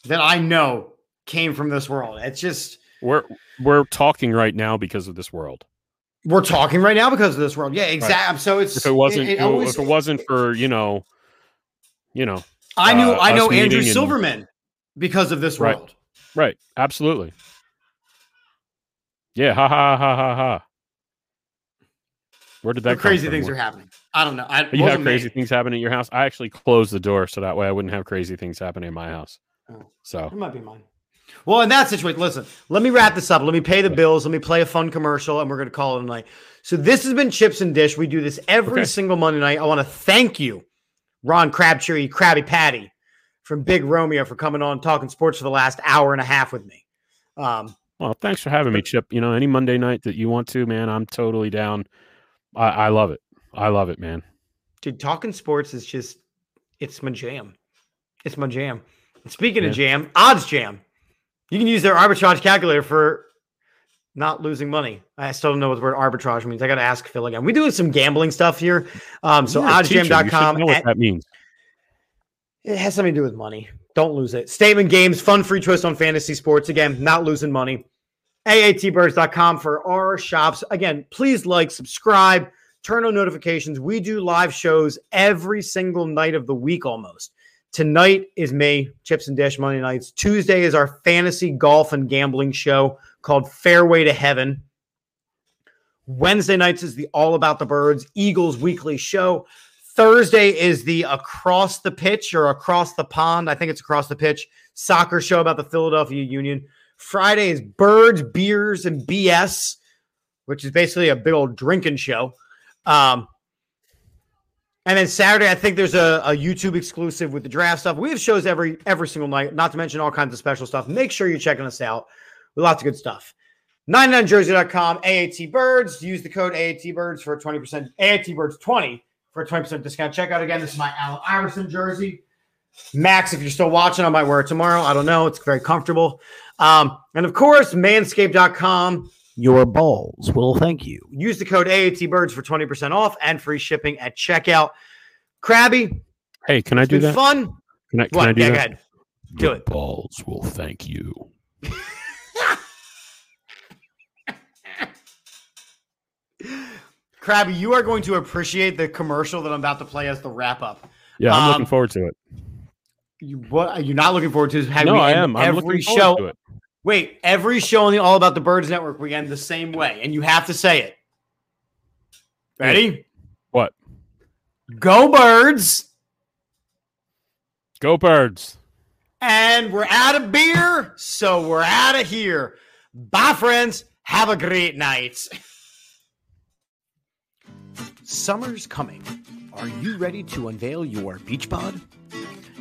that I know came from this world. It's just we're we're talking right now because of this world we're talking right now because of this world. Yeah, exactly. So it's if it wasn't it always- if it wasn't for you know you know I knew uh, I know Andrew and- Silverman because of this Right. world. Right. Absolutely. Yeah. Ha ha ha ha ha. Where did that crazy things Where- are happening. I don't know. I, You have wasn't me. crazy things happening at your house. I actually closed the door so that way I wouldn't have crazy things happening in my house. Oh. So It might be mine. Well, in that situation, listen, let me wrap this up. Let me pay the bills. Let me play a fun commercial, and we're going to call it a night. So, this has been Chips and Dish. We do this every Okay. single Monday night. I want to thank you, Ron Crabtree, Krabby Patty from Big Romeo, for coming on talking sports for the last hour and a half with me. Um, well, thanks for having me, Chip. You know, any Monday night that you want to, man, I'm totally down. I, I love it. I love it, man. dude, talking sports is just, it's my jam. It's my jam. And speaking of jam, odds jam. You can use their arbitrage calculator for not losing money. I still don't know what the word arbitrage means. I got to ask Phil again. We're doing some gambling stuff here. Um, so You're a teacher. You should oddsjam.com. know what and- that means. It has something to do with money. Don't lose it. Statement games, fun free twist on fantasy sports. Again, not losing money. AATBirds.com for our shops. Again, please like, subscribe, turn on notifications. We do live shows every single night of the week almost. Tonight is May Chips and Dish Monday nights. Tuesday is our fantasy golf and gambling show called Fairway to Heaven. Wednesday nights is the All About the Birds Eagles weekly show. Thursday is the Across the Pitch or Across the Pond. I think it's Across the Pitch soccer show about the Philadelphia Union. Friday is Birds, Beers, and BS, which is basically a big old drinking show. Um, and then Saturday, I think there's a, a YouTube exclusive with the draft stuff. We have shows every every single night, not to mention all kinds of special stuff. Make sure you're checking us out. Lots of good stuff. 99jersey.com, AAT Birds. Use the code AAT Birds for a 20%, AAT Birds 20 for a 20% discount. Check out again. This is my Allen Iverson jersey. Max, if you're still watching, I might wear it tomorrow. I don't know. It's very comfortable. Um, and of course, manscaped.com. Your balls will thank you. Use the code AATBirds for 20% off and free shipping at checkout. Krabby, Hey, can I do been that? fun. Can I, can What? I do yeah, go that? ahead. Do Your it. Balls will thank you. Krabby, you are going to appreciate the commercial that I'm about to play as the wrap up. Yeah, I'm Um, looking forward to it. You, what are not looking forward to? Having No, me I am. I'm every looking show. Forward to it. Wait, every show on the All About the Birds Network we end the same way, and you have to say it. Ready? What? Go birds! Go birds. And we're out of beer, so we're out of here. Bye, friends. Have a great night. Summer's coming. Are you ready to unveil your beach pod?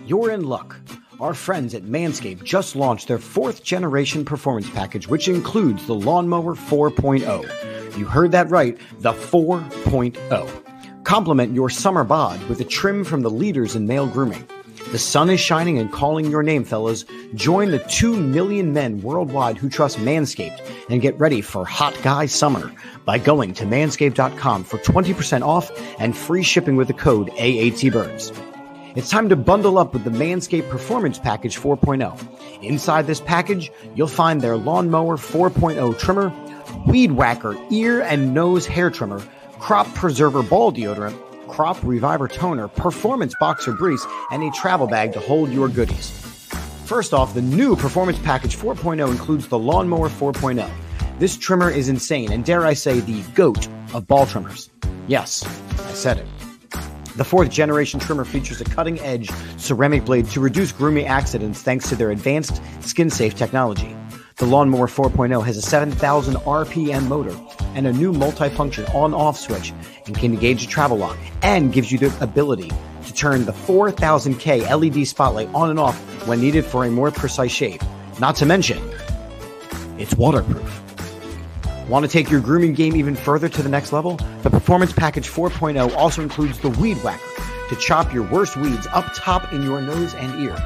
You're in luck. Our friends at Manscaped just launched their fourth generation performance package, which includes the Lawnmower 4.0. You heard that right, the 4.0. Complement your summer bod with a trim from the leaders in male grooming. The sun is shining and calling your name, fellas. Join the 2 million men worldwide who trust Manscaped and get ready for hot guy summer by going to manscaped.com for 20% off and free shipping with the code AATBirds. It's time to bundle up with the Manscaped Performance Package 4.0. Inside this package, you'll find their Lawnmower 4.0 trimmer, Weed Whacker ear and nose hair trimmer, Crop Preserver ball deodorant, Crop Reviver toner, Performance Boxer briefs, and a travel bag to hold your goodies. First off, the new Performance Package 4.0 includes the Lawnmower 4.0. This trimmer is insane, and dare I say, the goat of ball trimmers. Yes, I said it. The fourth generation trimmer features a cutting edge ceramic blade to reduce grooming accidents thanks to their advanced skin safe technology. The Lawnmower 4.0 has a 7,000 RPM motor and a new multifunction on off switch and can engage a travel lock and gives you the ability to turn the 4000K LED spotlight on and off when needed for a more precise shave. Not to mention, it's waterproof. Want to take your grooming game even further to the next level? The Performance Package 4.0 also includes the Weed Whacker to chop your worst weeds up top in your nose and ear.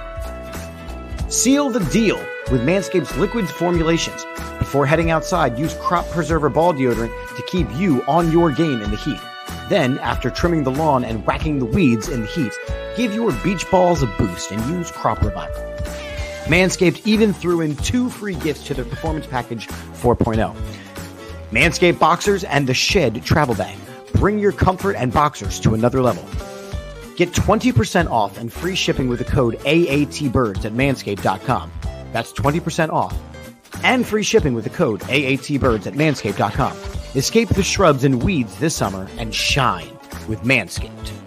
Seal the deal with Manscaped's liquids formulations. Before heading outside, use Crop Preserver Ball Deodorant to keep you on your game in the heat. Then, after trimming the lawn and whacking the weeds in the heat, give your beach balls a boost and use Crop Reviver. Manscaped even threw in two free gifts to their Performance Package 4.0. Manscaped Boxers and the Shed Travel Bag. Bring your comfort and boxers to another level. Get 20% off and free shipping with the code AATBirds at manscaped.com. That's 20% off and free shipping with the code AATBirds at manscaped.com. Escape the shrubs and weeds this summer and shine with Manscaped.